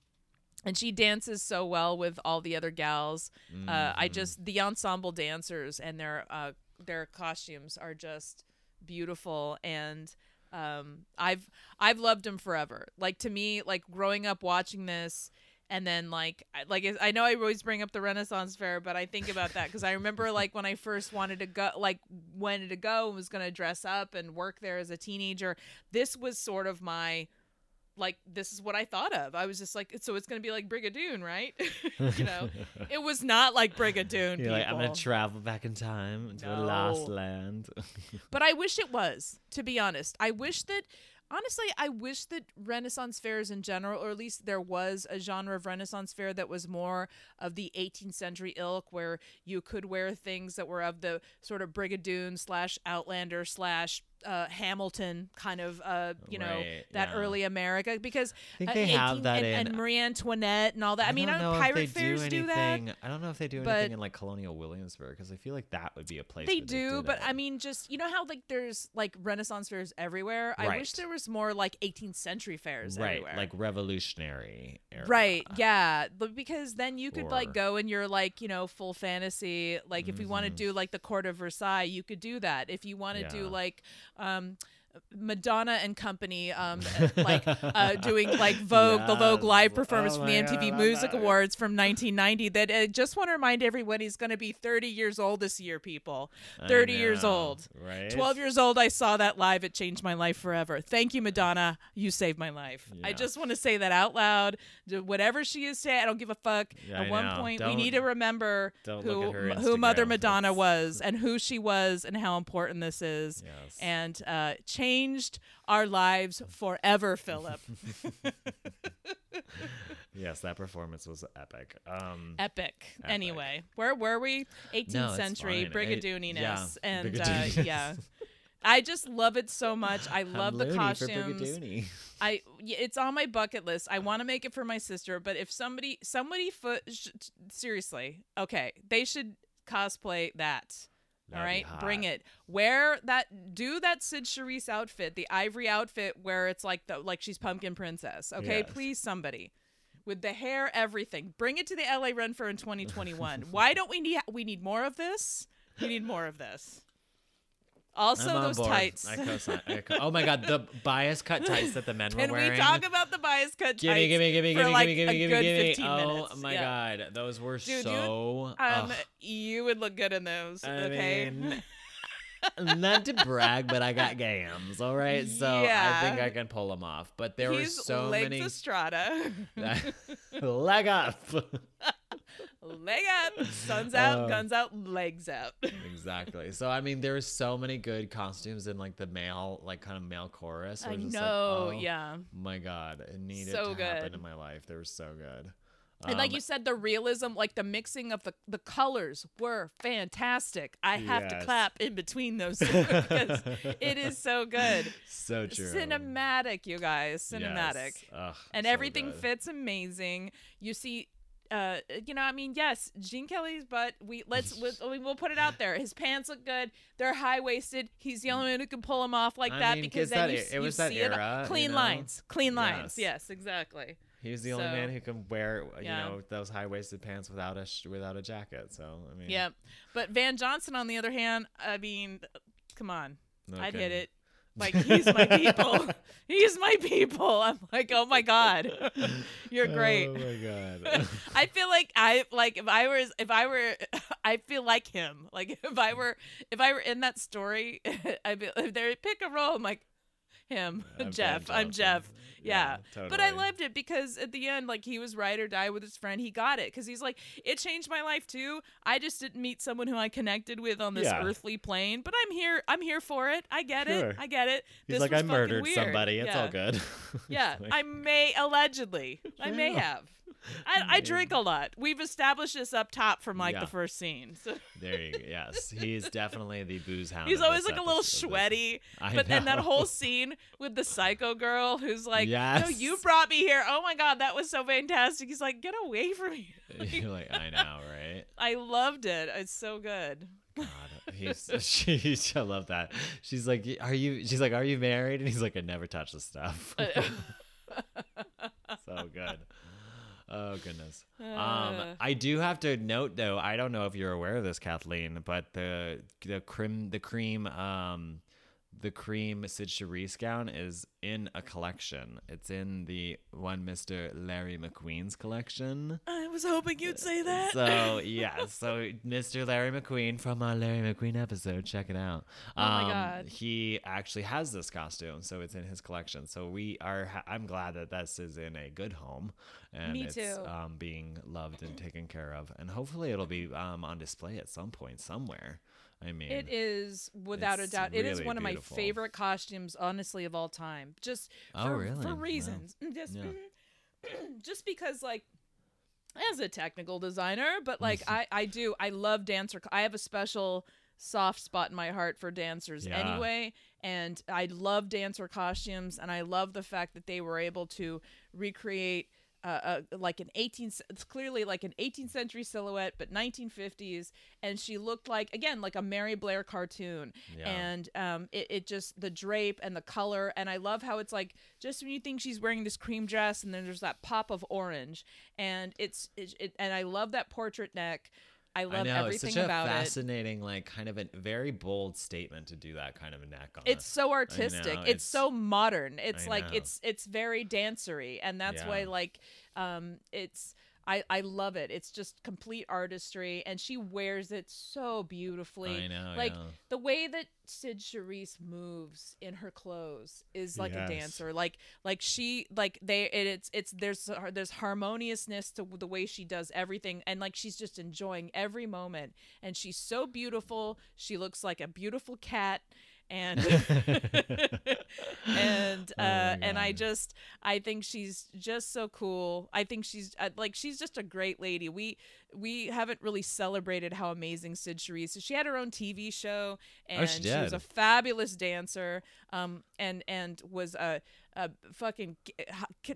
and she dances so well with all the other gals. Uh, I Mm-hmm. just the ensemble dancers and their uh their costumes are just beautiful and um I've I've loved them forever. Like to me, like growing up watching this and then like I- like I know I always bring up the Renaissance Fair, but I think about that because I remember like when I first wanted to go, like wanted to go and was going to dress up and work there as a teenager. This was sort of my like this is what I thought of. I was just like, so it's going to be like Brigadoon, right? you know, it was not like Brigadoon. you're like I'm gonna travel back in time to a lost No. land. but I wish it was. To be honest, I wish that honestly, I wish that Renaissance fairs in general, or at least there was a genre of Renaissance fair that was more of the 18th century ilk, where you could wear things that were of the sort of Brigadoon slash Outlander slash uh, Hamilton kind of, uh, you know, Right, that yeah. early America because I think uh, they have 18 that and, in- and Marie Antoinette and all that. I, mean, I don't know, know pirate if they fairs do do that. anything. I don't know if they do anything in like Colonial Williamsburg because I feel like that would be a place. They do, did but it. I mean, just you know how like there's like Renaissance fairs everywhere. I wish there was more like 18th century fairs right, everywhere. like revolutionary. Era. Right, yeah, but because then you could Or- like go and you're like you know full fantasy. Like if we want to do like the court of Versailles, you could do that. If you want to do like um Madonna and company, um, like uh, doing like Vogue, the Vogue live performance Oh from the MTV God, Music Awards from 1990. That uh, just want to remind everyone he's going to be 30 years old this year, people. 30 years old. Right. 12 years old, I saw that live. It changed my life forever. Thank you, Madonna. You saved my life. I just want to say that out loud. Whatever she is saying, I don't give a fuck. Yeah, at I one know. point, we Don't- need to remember who, look at her m- who Mother Madonna was and who she was and how important this is. Yes. And uh, changed our lives forever, Philip. yes, that performance was epic. Um, Epic. Epic. Anyway, where were we? 18th No, century fine. I- brigadooniness. yeah, and uh, yeah. I just love it so much. I I'm love the loony for costumes. Brigadooni. I y- it's on my bucket list. I want to make it for my sister, but if somebody somebody foot sh- seriously, okay, they should cosplay that. All That'd be right, bring it. Wear that. Do that Cyd Charisse outfit, the ivory outfit, where it's like the like she's pumpkin princess. Okay, Yes. please somebody. With the hair, everything. Bring it to the LA Ren Faire in 2021. Why don't we need we need more of this? We need more of this. Also, those board. tights. I co-sign. I co- oh my god, the bias cut tights that the men Can were wearing. we talk about the bias cut Gimme, tights gimme, gimme, for gimme, like gimme, a gimme, gimme, Oh minutes? my Yeah. god, those were Dude, you- so. Um, you would look good in those. I okay. mean, not to brag, but I got gams. All right, so I think I can pull them off. But there were so legs many. Estrada. Leg up. Leg up, sun's out, Oh. guns out, legs out. exactly. So I mean, there were so many good costumes in like the male, like kind of male chorus. I know, like, oh, yeah. My God, it needed So to happen good. in my life. They were so good. And like Um, you said, the realism, like the mixing of the the colors were fantastic. I have to clap in between those two because it is so good. so true. Cinematic, you guys, cinematic. Yes. Ugh, and so everything good. fits amazing. You see, uh, you know, I mean, yes, Gene Kelly's butt. We let's we, we- we'll put it out there. His pants look good. They're high waisted. He's the only one who can pull them off like I that mean, because 'cause then that you, it you was that see it. era, you Clean know? lines, clean lines. Yes. Yes, exactly. He was the only So- man who can wear, you Yeah. know, those high waisted pants without a sh- without a jacket. So I mean, Yeah, but Van Johnson, on the other hand, I mean, come on, no I'd hit it. Like he's my people. he's my people. I'm like, oh my god, you're great. Oh my god. I feel like I like if I was if I were I feel like him. Like if I were if I were in that story, I'd be if they pick a role, I'm like him, I'm Jeff. I'm Jeff. Yeah. Yeah, But I loved it because at the end, like he was ride or die with his friend. He got it because he's like, it changed my life too. I just didn't meet someone who I connected with on this Yeah. earthly plane, but I'm here. I'm here for it. I get Sure. it. I get it. He's this like, I murdered weird." somebody. It's yeah. all good. Yeah, Like, I may allegedly. I may have. I, I drink a lot. We've established this up top from like Yeah. the first scene. So there you go. Yes, he's definitely the booze hound. he's always like a little sweaty. But then that whole scene with the psycho girl who's like, "No, you brought me here. Oh my god, that was so fantastic." He's like, "Get away from me." You're like, I know, right? I loved it. It's so good. God, he's she. I love that. She's like, "Are you?" She's like, "Are you married?" And he's like, "I never touch the stuff." so good. Oh goodness. Um, Uh. I do have to note though. I don't know if you're aware of this, Kathleen, but the the cream the cream um the cream Cyd Charisse gown is in a collection. It's in the one Mr. Larry McQueen's collection. I was hoping you'd say that. So yeah, so Mr. Larry McQueen from our Larry McQueen episode, check it out. Oh my Um, God. He actually has this costume, so it's in his collection. So we are. Ha- I'm glad that this is in a good home, and Me it's too. Um, being loved and taken care of, and hopefully it'll be um, on display at some point somewhere. I mean, It is without a doubt. It is really one of my favorite costumes, honestly, of all time. Just Oh, for, really? for reasons. Mm, Just Yeah. mhm. just because like as a technical designer, but like I I do I love dancer. I have a special soft spot in my heart for dancers Yeah. anyway, and I love dancer costumes, and I love the fact that they were able to recreate. Uh, uh, like an 18th it's clearly like an 18th century silhouette but 1950s and she looked like again like a mary blair cartoon Yeah. and um, it, it just the drape and the color and i love how it's like just when you think she's wearing this cream dress and then there's that pop of orange and it's it, it and i love that portrait neck i love I know everything it's such a about it fascinating, like, kind of a very bold statement to do that kind of a neck on. it's so artistic know, it's, it's- so modern it's I like know. it's it's very dancery and that's why like um it's I, I love it. It's just complete artistry, and she wears it so beautifully. I know, like yeah. the way that Cyd Charisse moves in her clothes is like Yes. a dancer. Like like she like they it, it's it's there's there's harmoniousness to the way she does everything, and like she's just enjoying every moment. And she's so beautiful. She looks like a beautiful cat. And and Oh uh, my and I just I think she's just so cool. I think she's uh, like she's just a great lady. We we haven't really celebrated how amazing Cyd Charisse is. She had her own TV show and Oh, she she was a fabulous dancer. Um and and was a, a fucking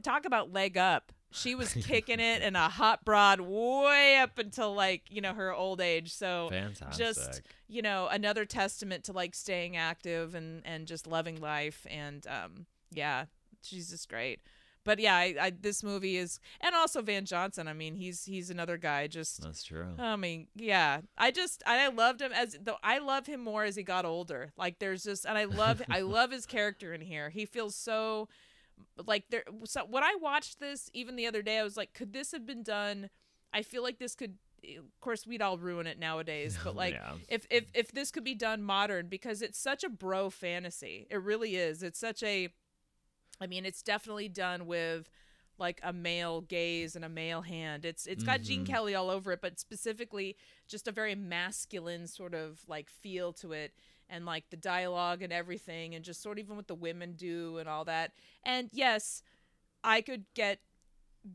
talk about leg up. She was kicking it in a hot broad way up until like you know her old age. So Fantastic. just you know another testament to like staying active and and just loving life and um yeah she's just great but yeah I, I this movie is and also van johnson i mean he's he's another guy just That's true. I mean, yeah. I just I loved him as though I love him more as he got older. Like there's just and I love I love his character in here. He feels so like there so when I watched this even the other day I was like could this have been done I feel like this could of course we'd all ruin it nowadays but like Yeah. if if if this could be done modern because it's such a bro fantasy. It really is. It's such a I mean, it's definitely done with like a male gaze and a male hand. It's it's got Gene Mhm. Kelly all over it, but specifically just a very masculine sort of like feel to it and like the dialogue and everything and just sort of even what the women do and all that. And yes, I could get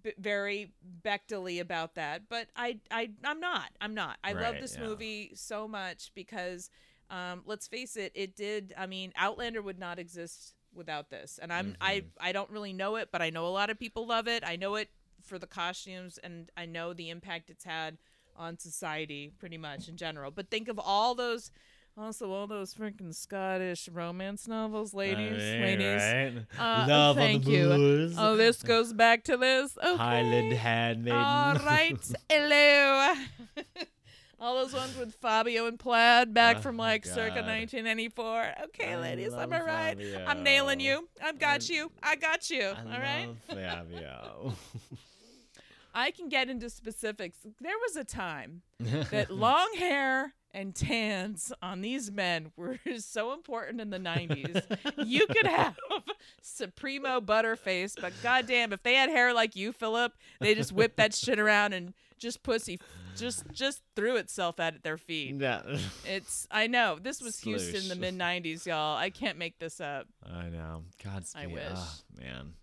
b- very Bechdel-y about that, but I I I'm not. I'm not. I love this yeah. movie so much because um, let's face it, it did. I mean, Outlander would not exist without this, and I'm I Mm-hmm. I don't really know it, but I know a lot of people love it. I know it for the costumes, and I know the impact it's had on society, pretty much in general. But think of all those. Also, all those freaking Scottish romance novels, ladies, ladies. Uh, Love thank on the you. Oh, this goes back to this. Okay. Highland Handmaiden. All right. Hello. All those ones with Fabio and Plaid back Oh from like circa God. 1994. Okay, I ladies, I'm all right. I'm nailing you. I've got I- you. I got you. I all right. Fabio. I can get into specifics. There was a time that long hair and tans on these men were so important in the 90s. you could have Supremo Butterface, but goddamn, if they had hair like you, Philip, they just whipped that shit around and just pussy just just threw itself at their feet. Yeah. It's I know this was Houston in the mid '90s, y'all. I can't make this up. I know. Godspeed. I wish. Ah, man,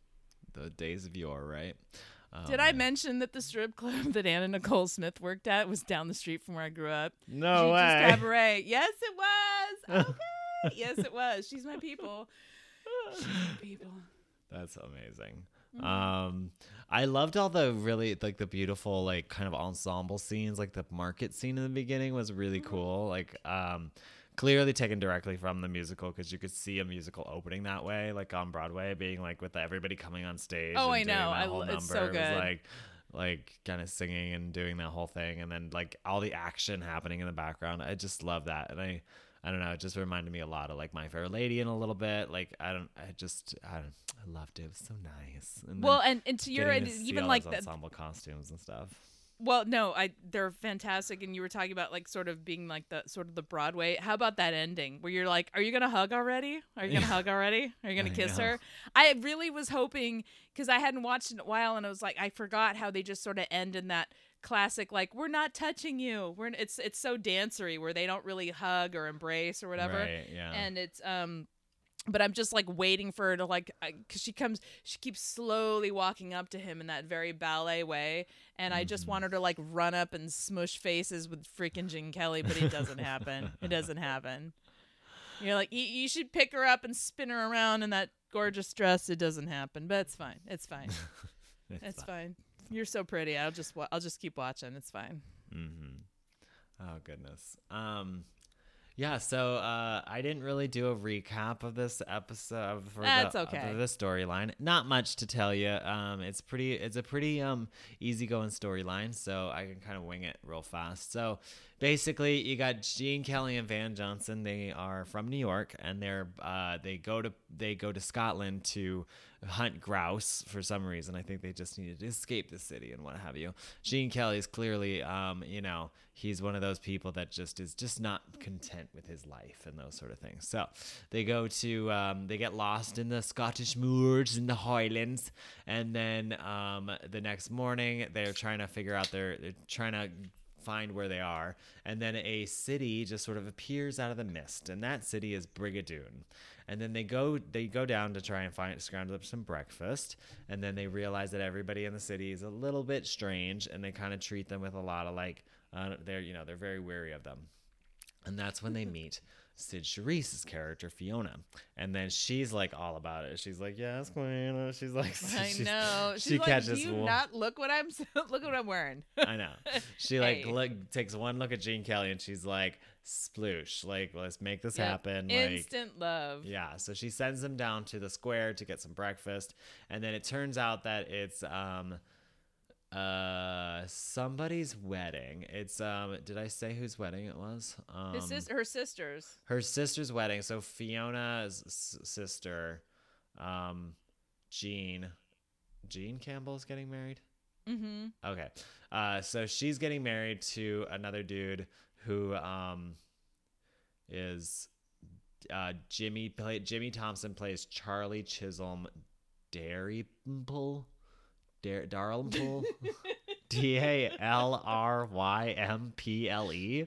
the days of yore, right? Oh, Did I mention that the strip club that Anna Nicole Smith worked at was down the street from where I grew up? No Gigi's way. Cabaret. Yes, it was. Okay. yes, it was. She's my people. She's my people. That's amazing. Mm-hmm. Um, I loved all the really like the beautiful like kind of ensemble scenes. Like the market scene in the beginning was really Mm-hmm. cool. Like um, clearly taken directly from the musical because you could see a musical opening that way, like on Broadway, being like with everybody coming on stage. Oh, and I know. I whole number. it's so It was good. like like kind of singing and doing that whole thing, and then like all the action happening in the background. I just love that, and I. I don't know. It just reminded me a lot of like My Fair Lady in a little bit. Like I don't. I just. I don't. I loved it. It was so nice. And Well, and, and to your to even like the, ensemble costumes and stuff. Well, no, I they're fantastic, and you were talking about like sort of being like the sort of the Broadway. How about that ending where you're like, are you gonna hug already? Are you gonna hug already? Are you gonna I kiss know. her? I really was hoping because I hadn't watched in a while, and I was like, I forgot how they just sort of end in that classic like we're not touching you. We're it's it's so dancery where they don't really hug or embrace or whatever. Right, yeah. And it's um but I'm just like waiting for her to like because she comes she keeps slowly walking up to him in that very ballet way and I just want her to like run up and smush faces with freaking Gene Kelly but it doesn't happen. It doesn't happen. You're like you, you should pick her up and spin her around in that gorgeous dress. It doesn't happen but it's fine. It's fine. It's it's fine. fine. You're so pretty. I'll just wa- I'll just keep watching. It's fine. Oh goodness. Um yeah, so uh I didn't really do a recap of this episode for That's the, okay. for the storyline. Not much to tell you. Um it's pretty it's a pretty um easygoing storyline, so I can kind of wing it real fast. So basically you got Gene Kelly and Van Johnson. They are from New York and they're uh they go to they go to Scotland to hunt grouse for some reason. I think they just needed to escape the city and what have you. Gene Kelly is clearly, um, you know, he's one of those people that just is just not content with his life and those sort of things. So they go to, um, they get lost in the Scottish moors in the Highlands, and then um, the next morning they're trying to figure out their, they're trying to find where they are and then a city just sort of appears out of the mist and that city is brigadoon. And then they go they go down to try and find scrounge up some breakfast and then they realize that everybody in the city is a little bit strange and they kind of treat them with a lot of like uh, they're you know they're very wary of them. And that's when they meet Cyd Charisse's character Fiona, and then she's like all about it. She's like, "Yes, queen." She's like, I she's- know she's She like catches do you not look what I'm look what I'm wearing I know. She like Hey. look, takes one look at Gene Kelly and she's like, "Sploosh! Like, let's make this Yep. happen." Like, instant love yeah. So she sends him down to the square to get some breakfast, and then it turns out that it's um, uh, somebody's wedding. It's um, did I say whose wedding it was? Um, His sis- her sisters. her sister's wedding. So Fiona's s- sister, um, Jean, Jean Campbell's getting married. Mm-hmm. Okay. Uh, so she's getting married to another dude who um is uh Jimmy play Jimmy Thompson plays Charlie Chisholm Dalrymple Dar- Dalrymple D A L R Y M P L E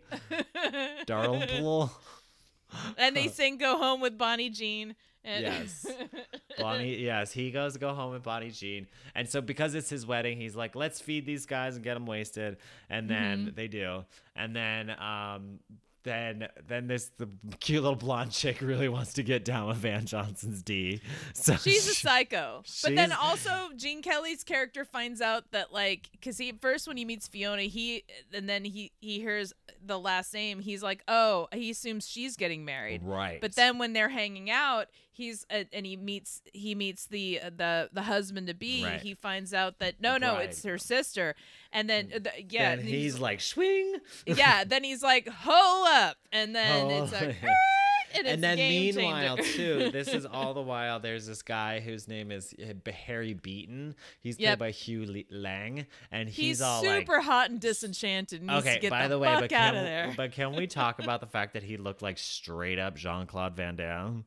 and they sing "Go Home with Bonnie Jean." And Yes. Bonnie, yes, he goes go home with Bonnie Jean. And so because it's his wedding, he's like, let's feed these guys and get them wasted. And then Mm-hmm. they do. And then um then then this the cute little blonde chick really wants to get down with Van Johnson's D. So She's a she- psycho. But then also Gene Kelly's character finds out that like cuz he first when he meets Fiona, he and then he he hears the last name, he's like, "Oh, he assumes she's getting married." Right. But then when they're hanging out, he's uh, and he meets he meets the uh, the the husband to be. Right. He finds out that no, no, it's her sister. And then uh, the, yeah, then and he's like swing. yeah, then he's like, "Ho up," and then it's like, Oh. And, and then meanwhile too this is all the while there's this guy whose name is uh, harry beaton he's played by hugh laing and he's, he's, all super like hot and disenchanted. and okay by the, the, way but can, but can we talk about the fact that he looked like straight up jean-claude van damme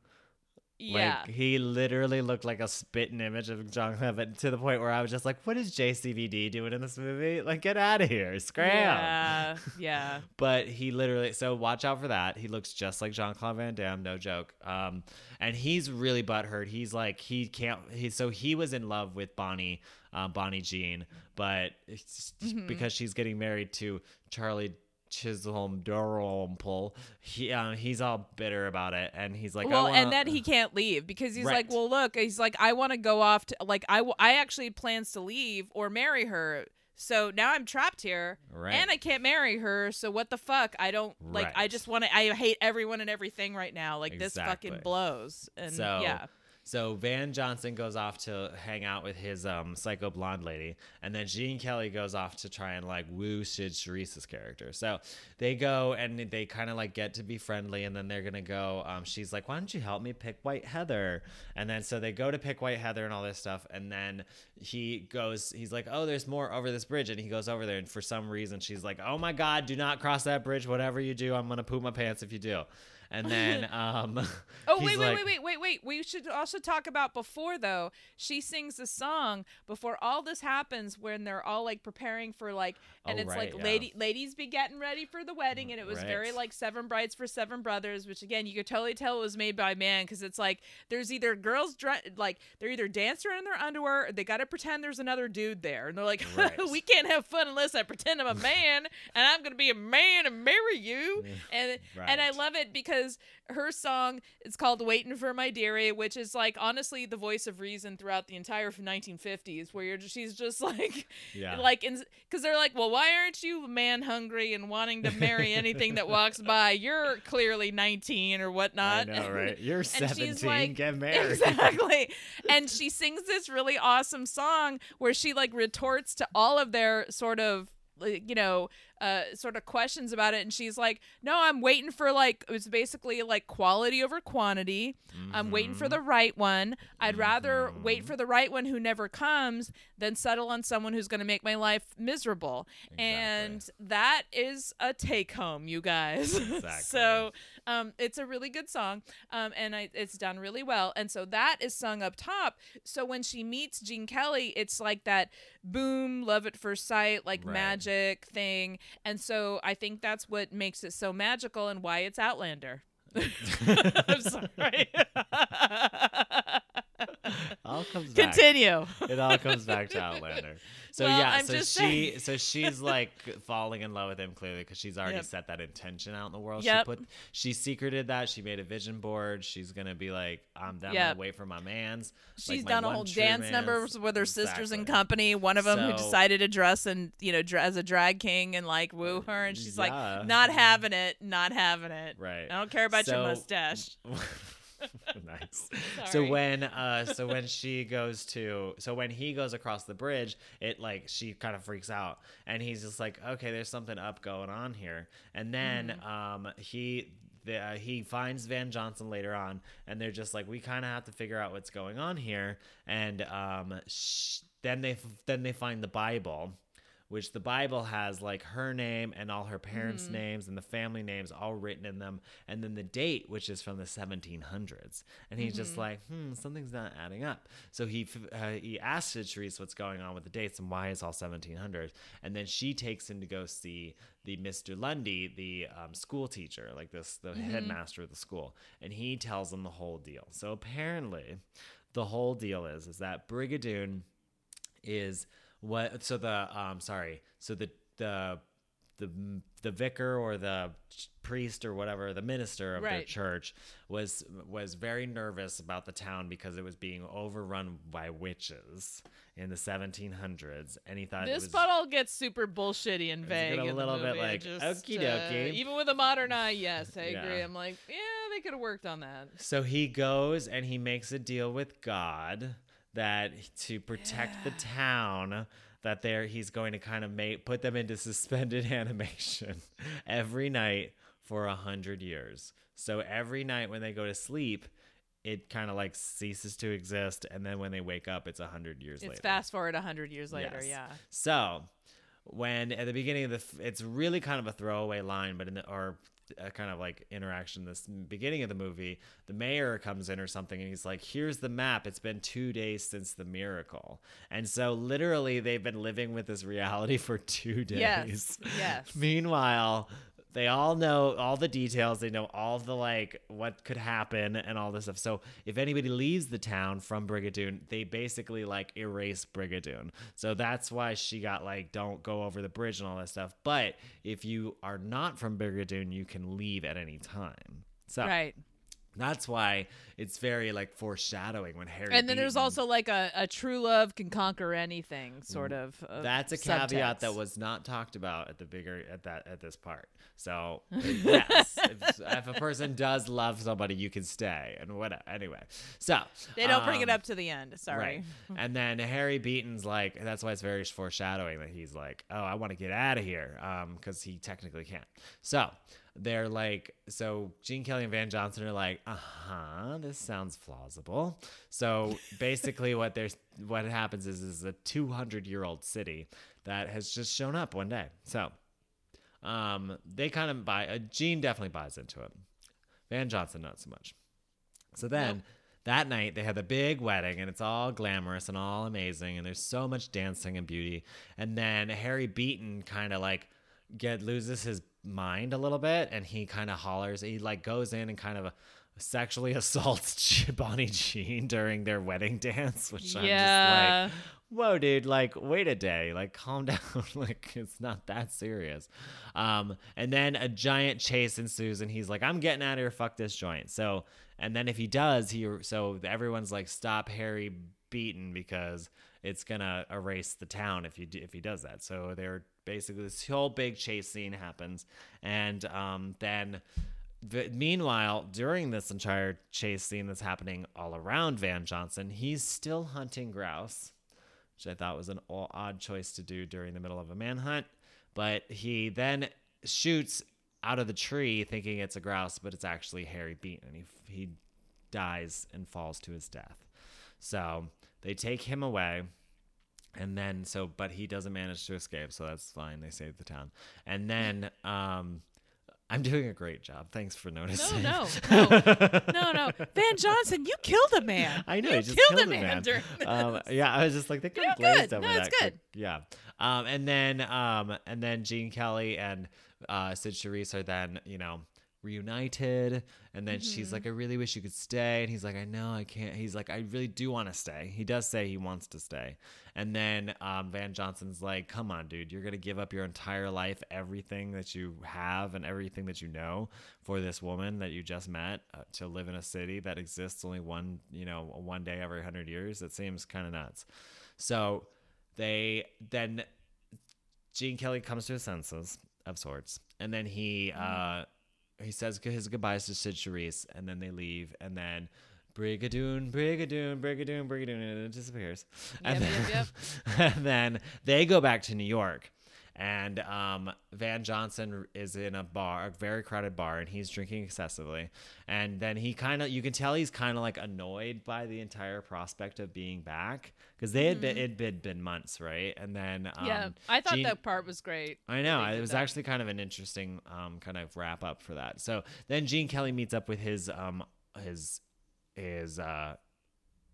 yeah, like he literally looked like a spitting image of John Clevitt to the point where I was just like, "What is JCVD doing in this movie? Like, get out of here, scram!" yeah, yeah. But he literally, so watch out for that. He looks just like Jean Claude Van Damme, no joke. Um, and he's really butthurt. He's like, he can't. He so he was in love with Bonnie, uh, Bonnie Jean, but it's Mm-hmm. because she's getting married to Charlie. Chisholm Dalrymple. He uh, he's all bitter about it, and he's like, I well, wanna, and then he can't leave because he's like, well, look, he's like, I want to go off to like I w- I actually plans to leave or marry her. So now I'm trapped here, Right. and I can't marry her. So what the fuck? I don't like. I just want to. I hate everyone and everything right now. Like this fucking blows. And So yeah, So Van Johnson goes off to hang out with his um, psycho blonde lady, and then Gene Kelly goes off to try and like woo Cyd Charisse's character. So they go and they kind of like get to be friendly, and then they're gonna go. Um, she's like, "Why don't you help me pick White Heather?" And then so they go to pick White Heather and all this stuff, and then he goes, he's like, "Oh, there's more over this bridge," and he goes over there, and for some reason she's like, "Oh my God, do not cross that bridge. Whatever you do, I'm gonna poop my pants if you do." And then um Oh wait, wait, like- wait, wait, wait, wait. We should also talk about before though. She sings a song before all this happens when they're all like preparing for like and Oh, it's right, like yeah. lady ladies be getting ready for the wedding and it was very like Seven Brides for Seven Brothers, which again you could totally tell it was made by man because it's like there's either girls dre- like they're either dancing in their underwear or they got to pretend there's another dude there and they're like Right. we can't have fun unless I pretend I'm a man and I'm gonna be a man and marry you and and I love it because her song is called "Waiting for My Dearie," which is like honestly the voice of reason throughout the entire 1950s, where you're just, she's just like, Yeah. like, because they're like, well, why aren't you man hungry and wanting to marry anything that walks by? You're clearly 19 or whatnot. I know, right? You're she's 17, like- get married. Exactly. and she sings this really awesome song where she like retorts to all of their sort of you know, uh, sort of questions about it. And she's like, no, I'm waiting for like, it's basically like quality over quantity. I'm waiting for the right one. I'd rather wait for the right one who never comes than settle on someone who's going to make my life miserable. And that is a take home, you guys. so um, it's a really good song, um, and I, it's done really well. And so that is sung up top. So when she meets Gene Kelly, it's like that boom, love at first sight, like Right. magic thing. And so I think that's what makes it so magical and why it's Outlander. I'm sorry. all comes back. Continue. It all comes back to Outlander. So Well, yeah, I'm so she, saying. so she's like falling in love with him clearly because she's already Yep. set that intention out in the world. Yep. She put, she secreted that. She made a vision board. She's gonna be like, I'm down Yep. wait for my man's. like She's my done a whole dance number with her sisters in company. One of them who decided to dress and you know dr- as a drag king and like woo her, and she's Yeah. like, not having it, not having it. Right. I don't care about your mustache. nice. So when uh so when she goes to so when he goes across the bridge, it like she kind of freaks out and he's just like, "Okay, there's something up going on here." And then Mm-hmm. um he the, uh, he finds Van Johnson later on, and they're just like, we kind of have to figure out what's going on here. And um, sh- then they f- then they find the Bible, which the Bible has like her name and all her parents' Mm-hmm. names and the family names all written in them, and then the date, which is from the 1700s. And he's Mm-hmm. just like, hmm, something's not adding up. So he uh, he asks Therese what's going on with the dates and why it's all 1700s, and then she takes him to go see the Mr. Lundy, the um, school teacher, like this, the headmaster of the school, and he tells them the whole deal. So apparently, the whole deal is is that Brigadoon is what so the um sorry so the the the the vicar or the priest or whatever the minister of their Right. church was was very nervous about the town because it was being overrun by witches in the 1700s and he thought This was part all gets super bullshitty and vague. a little bit movie. Like, okie uh, dokie. even with a modern eye, yes, I agree. I'm like, yeah, they could have worked on that. So he goes and he makes a deal with God that to protect the town that there he's going to kind of make put them into suspended animation every night for a hundred years. So every night when they go to sleep, it kind of like ceases to exist, and then when they wake up, it's a hundred years It's later. fast forward a hundred years later. Yes. Yeah. So, when at the beginning of the, f- it's really kind of a throwaway line, but in the, or a kind of like interaction. This beginning of the movie, the mayor comes in or something, and he's like, "Here's the map. It's been two days since the miracle." And so, literally, they've been living with this reality for two days. Yes. Yes. Meanwhile, they all know all the details. They know all the like what could happen and all this stuff. So if anybody leaves the town from Brigadoon, they basically like erase Brigadoon. So that's why she got like don't go over the bridge and all that stuff. But if you are not from Brigadoon, you can leave at any time. So Right. That's why it's very like foreshadowing when Harry. And then there's also like a, a true love can conquer anything sort of. uh, That's a caveat that was not talked about at the bigger at that at this part. So yes, if, if a person does love somebody, you can stay and what anyway. So They don't bring it um, up to the end. Sorry. Right. and then Harry Beaton's like, that's why it's very foreshadowing that he's like, oh, I want to get out of here, um, because he technically can't. So they're like, so Gene Kelly and Van Johnson are like, uh huh, this sounds plausible. So basically, what there's what happens is is a 200 year old city that has just shown up one day. So um, they kind of buy. Uh, Gene definitely buys into it. Van Johnson, not so much. So then that night they had the big wedding and it's all glamorous and all amazing and there's so much dancing and beauty. And then Harry Beaton kind of like get loses his mind a little bit and he kind of hollers. He like goes in and kind of sexually assaults Bonnie Jean during their wedding dance, which I'm Yeah. just like, whoa, dude, like, wait a day, like, calm down, like, it's not that serious. Um, and then a giant chase ensues, and he's like, I'm getting out of here, fuck this joint. So, and then if he does, he so everyone's like, stop Harry Beaton because it's gonna erase the town if you do, if he does that. So they're basically this whole big chase scene happens, and um, then. The, meanwhile, during this entire chase scene that's happening all around Van Johnson, he's still hunting grouse which I thought was an odd choice to do during the middle of a manhunt. But he then shoots out of the tree thinking it's a grouse, but it's actually Harry Beaton. And he, he dies and falls to his death. So they take him away. And then, so, but he doesn't manage to escape. So that's fine. They save the town. And then, um, I'm doing a great job. Thanks for noticing. no, no, no, no. no. Van Johnson, you killed a man. I know You just killed, killed, a man, during this. um, yeah, I was just like they could have glazed good. over No, that. it's good. Yeah. Um, and then um, and then Gene Kelly and uh, Cyd Charisse are then you know reunited, and then she's Mm-hmm. like, I really wish you could stay, and he's like, I know I can't. He's like, I really do want to stay. He does say he wants to stay, and then um, Van Johnson's like, Come on, dude, you're gonna give up your entire life, everything that you have, and everything that you know for this woman that you just met uh, to live in a city that exists only one, you know, one day every hundred years. It seems kind of nuts. So they then Gene Kelly comes to his senses of sorts, and then he uh, he says his goodbyes to Cyd Charisse, and then they leave, and then Brigadoon, Brigadoon, Brigadoon, Brigadoon, and it disappears. and, Yep, yep, and then they go back to New York. And um, Van Johnson is in a bar, a very crowded bar, and he's drinking excessively. And then he kind of, you can tell he's kind of like annoyed by the entire prospect of being back because they had been, it'd been, been months, right? And then, um, yeah, I thought Gene- that part was great. I know. It was that. actually kind of an interesting um, kind of wrap up for that. So then Gene Kelly meets up with his um his his uh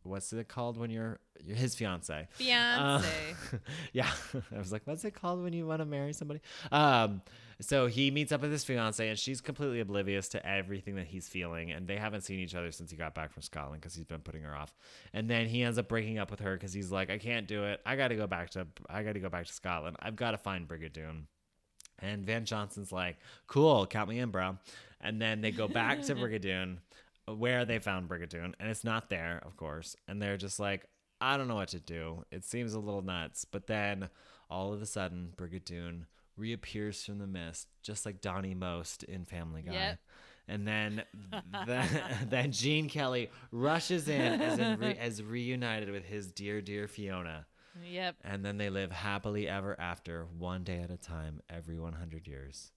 what's it called when you're, you're his fiance. Fiance. Uh, yeah, I was like, what's it called when you want to marry somebody? Um, so he meets up with his fiance, and she's completely oblivious to everything that he's feeling, and they haven't seen each other since he got back from Scotland because he's been putting her off. And then he ends up breaking up with her because he's like, I can't do it. I got to go back to I got to go back to Scotland. I've got to find Brigadoon. And Van Johnson's like, cool, count me in, bro. And then they go back to Brigadoon, where they found Brigadoon, and it's not there, of course. And they're just like, I don't know what to do. It seems a little nuts. But then all of a sudden, Brigadoon reappears from the mist, just like Donny Most in Family Guy. Yep. And then, then, then Gene Kelly rushes in as, in re- as reunited with his dear, dear Fiona. yep. And then they live happily ever after, one day at a time, every 100 years.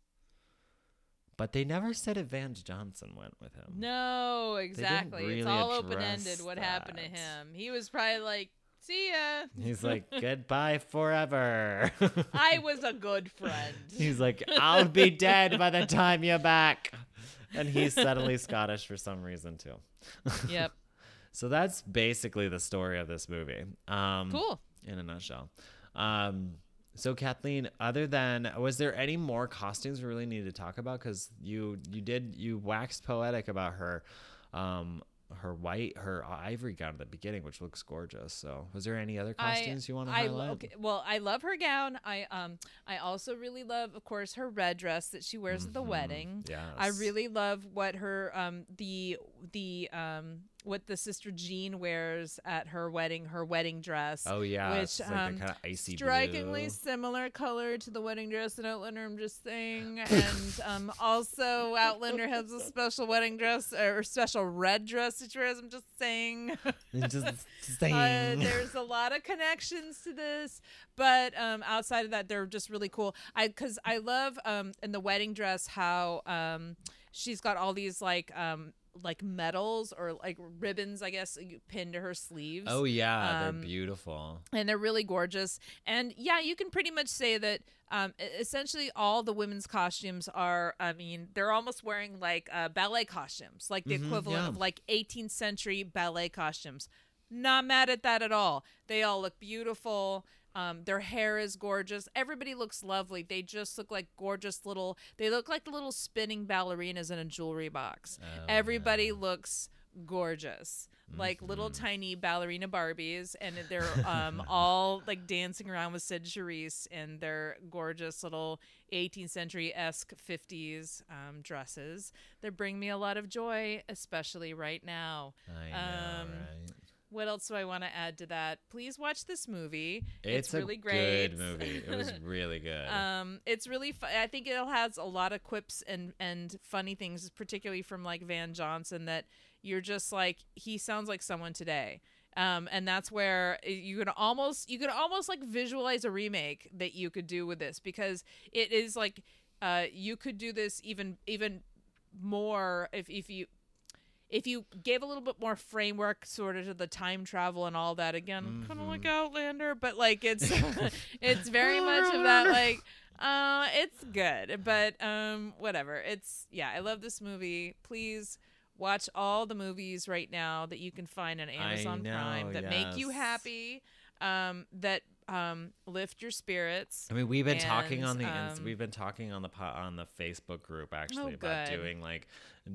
But they never said if Van Johnson went with him. No, exactly. really it's all open ended what happened to him. He was probably like, see ya. He's like, goodbye forever. I was a good friend. He's like, I'll be dead by the time you're back. And he's suddenly Scottish for some reason, too. yep. So that's basically the story of this movie. Um, Cool. in a nutshell. Um, so Kathleen, other than was there any more costumes we really need to talk about? Because you you did you waxed poetic about her, um, her white her ivory gown at the beginning, which looks gorgeous. So was there any other costumes you want to I, highlight? okay, well, I love her gown. I um I also really love, of course, her red dress that she wears at the wedding. Yes. I really love what her um the the um what the sister Jean wears at her wedding, her wedding dress. Oh yeah, which like um, kind of icy strikingly blue. similar color to the wedding dress that Outlander I'm just saying. and um, also Outlander has a special wedding dress or special red dress that she wears. I'm just saying. just Uh, saying. there's a lot of connections to this, but um, outside of that, they're just really cool. I because I love um, in the wedding dress how um, she's got all these like um, like medals or like ribbons, I guess, pinned to her sleeves. Oh yeah, Um, they're beautiful. and they're really gorgeous. And yeah, you can pretty much say that um, essentially all the women's costumes are. I mean, they're almost wearing like uh, ballet costumes, like the Mhm, equivalent yeah. of like 18th century ballet costumes. Not mad at that at all. They all look beautiful. Um, their hair is gorgeous. Everybody looks lovely. They just look like gorgeous little. They look like little spinning ballerinas in a jewelry box. Oh, Everybody yeah. looks gorgeous like little Mhm. tiny ballerina barbies and they're um, all like dancing around with cyd charisse in their gorgeous little 18th century esque 50s um, dresses that bring me a lot of joy especially right now I know, um, right? What else do i want to add to that please watch this movie It's, really a great good movie. It was really good. um, it's really. Fu- I think it has a lot of quips and and funny things, particularly from like Van Johnson. That you're just like he sounds like someone today. Um, and that's where you can almost you can almost like visualize a remake that you could do with this because it is like uh, you could do this even even more if if you if you gave a little bit more framework sort of to the time travel and all that again kind of like outlander but like it's it's very much of that like uh it's good but um whatever. It's yeah i love this movie. Please watch all the movies right now that you can find on amazon prime know, that make you happy um that um lift your spirits I mean, we've been talking on the um, we've been talking on the po- on the Facebook group actually Oh, about doing like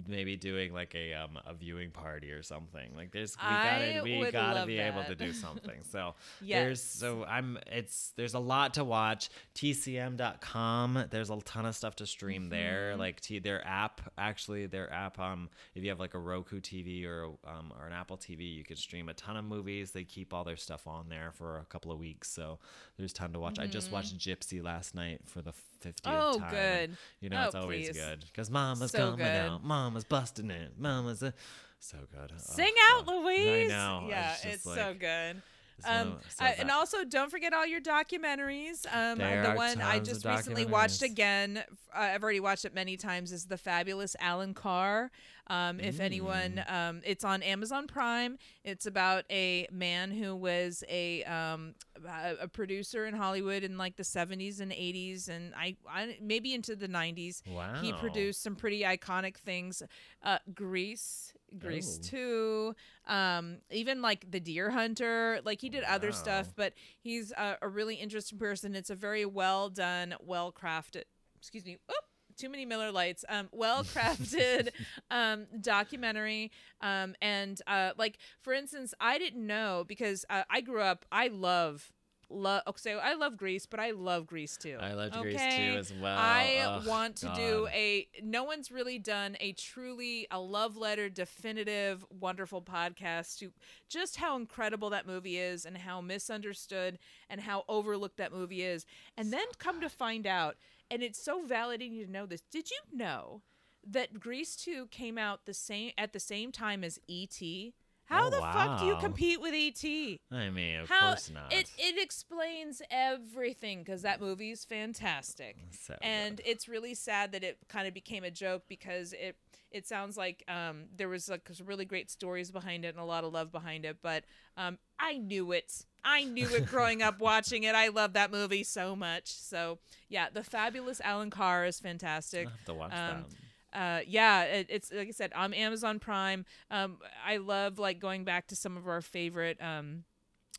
maybe doing like a um a viewing party or something. Like there's we I gotta we gotta be able to do something. So Yes. there's so I'm it's there's a lot to watch. TCM.com. There's a ton of stuff to stream there. Mm-hmm. Like T, their app actually their app um if you have like a Roku TV or um or an Apple TV you can stream a ton of movies. They keep all their stuff on there for a couple of weeks. So there's time to watch. I just watched Gypsy last night for the 50th Mm-hmm. Oh, time. good. You know, Oh, it's always please. good because Mama's So coming good. out. Mama's busting it. Mama's a... so good. Oh, Sing out, God. Louise. I know. Yeah, just it's so good. Um, uh, and also don't forget all your documentaries. Um, the one I just recently watched again. Uh, I've already watched it many times. Is the fabulous Allan Carr. Um, if anyone, Mm. um, it's on Amazon Prime. It's about a man who was a um, a a producer in Hollywood in like the 70s and 80s, and I, I maybe into the 90s. wow. He produced some pretty iconic things. Uh, Grease, Grease Oh. 2, um, even like The Deer Hunter. Like he did other stuff, but he's a, a really interesting person. It's a very well done, well crafted, excuse me, oop, too many Miller Lights. Um, well crafted um, documentary. Um, and uh, like for instance, I didn't know because uh, I grew up. I love. Love okay, oh, so I love Grease, but I love Grease too. I loved Grease okay? too as well. I Ugh, want to do a. No one's really done a truly a love letter, definitive, wonderful podcast to just how incredible that movie is and how misunderstood and how overlooked that movie is. And then come to find out, and it's so validating to know this. Did you know that Grease two came out the same at the same time as E.T.? How Oh, the fuck do you compete with E.T.? I mean, of How course not. it it explains everything because that movie is fantastic So and good. it's really sad that it kind of became a joke because it it sounds like um, there was like some really great stories behind it and a lot of love behind it but um, i knew it i knew it growing up watching it i love that movie so much so yeah the fabulous allan carr is fantastic I'll have to watch um, that. Uh, yeah, it, it's like I said on Amazon Prime. Um, I love like going back to some of our favorite um,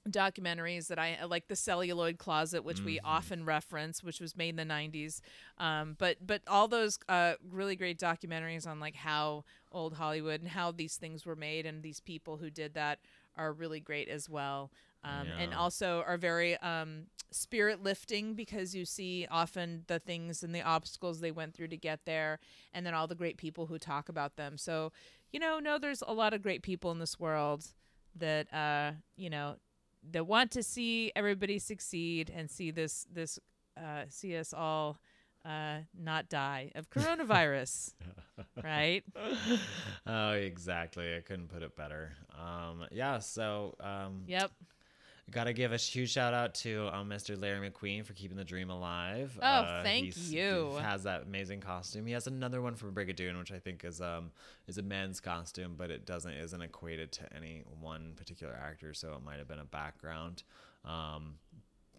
documentaries that I like the Celluloid Closet, which we often reference, which was made in the '90s. Um, but but all those uh, really great documentaries on like how old Hollywood and how these things were made and these people who did that are really great as well. Um, and also are very um, spirit lifting because you see often the things and the obstacles they went through to get there, and then all the great people who talk about them. So, you know, no, there's a lot of great people in this world that uh, you know that want to see everybody succeed and see this this uh, see us all uh, not die of coronavirus, right? oh, exactly. I couldn't put it better. Um, yeah. So, um, Yep. Gotta give a huge shout out to um, Mr. Larry McQueen for keeping the dream alive. Oh, Uh, thank you. He has that amazing costume. He has another one from Brigadoon, which I think is um is a men's costume, but it doesn't isn't equated to any one particular actor, so it might have been a background um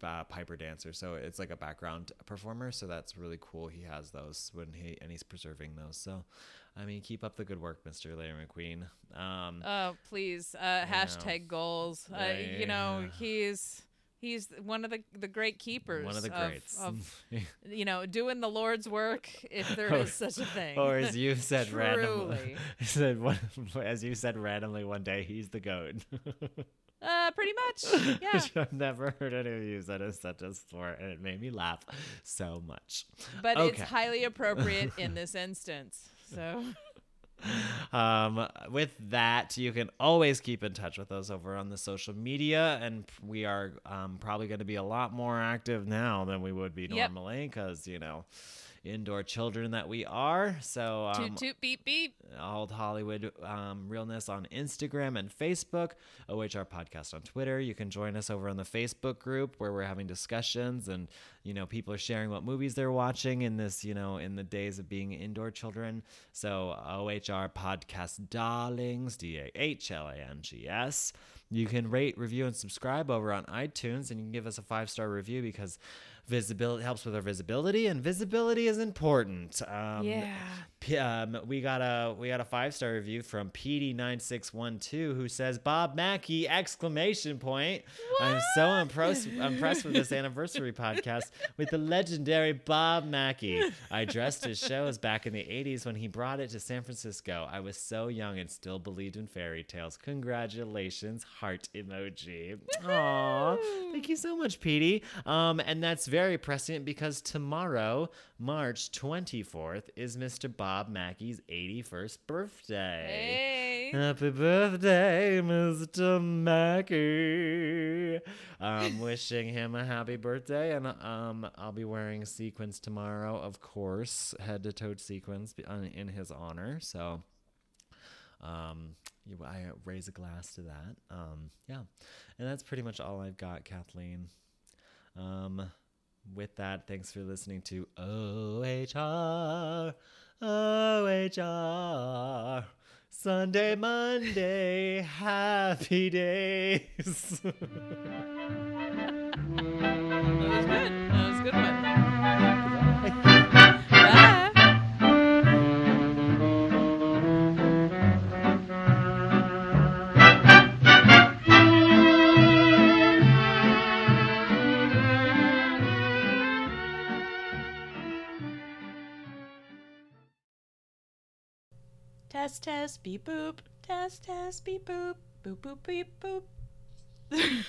uh, piper dancer. So it's like a background performer. So that's really cool. He has those when he and he's preserving those. So I mean, keep up the good work, Mr. Larry McQueen. Um, Oh, please. Uh, hashtag goals. Uh, you know, he's he's one of the the great keepers. one of the greats. Of, you know, doing the Lord's work, if there is such a thing. or as you said randomly, said one, as you said randomly one day, he's the goat. Uh, pretty much. Yeah. I've never heard any of you said as such as before, and it made me laugh so much. But Okay. it's highly appropriate in this instance. So. Um, with that, you can always keep in touch with us over on the social media, and we are um, probably going to be a lot more active now than we would be normally because you know, indoor children that we are. So um, toot toot beep beep. Old Hollywood um, Realness on Instagram and Facebook, OHR Podcast on Twitter. You can join us over on the Facebook group where we're having discussions and, you know, people are sharing what movies they're watching in this, you know, in the days of being indoor children. So, OHR Podcast Darlings, D A H L A N G S. You can rate, review, and subscribe over on iTunes, and you can give us a five star review because visibility helps with our visibility, and visibility is important. Um, Yeah. P- um, we got a we got a five star review from PD9612 who says Bob Mackie exclamation point. I'm so impressed impressed with this anniversary podcast with the legendary Bob Mackie. I dressed his shows back in the 80s when he brought it to San Francisco. I was so young and still believed in fairy tales. Congratulations, heart emoji. Aw, thank you so much, Petey. Um, and that's very prescient because tomorrow, March 24th, is Mr. Bob Mackie's 81st birthday. Hey. Happy birthday, Mr. Mackie. I'm wishing him a happy birthday, and um, I'll be wearing sequins tomorrow, of course, head to toe sequins in his honor. So, um, you, I raise a glass to that. Um, yeah, and that's pretty much all I've got, Kathleen. Um, with that, thanks for listening to OHR, OHR, Sunday, Monday, happy days. Test, test, beep, boop. Test, test, beep, boop. Boop, boop, beep, boop.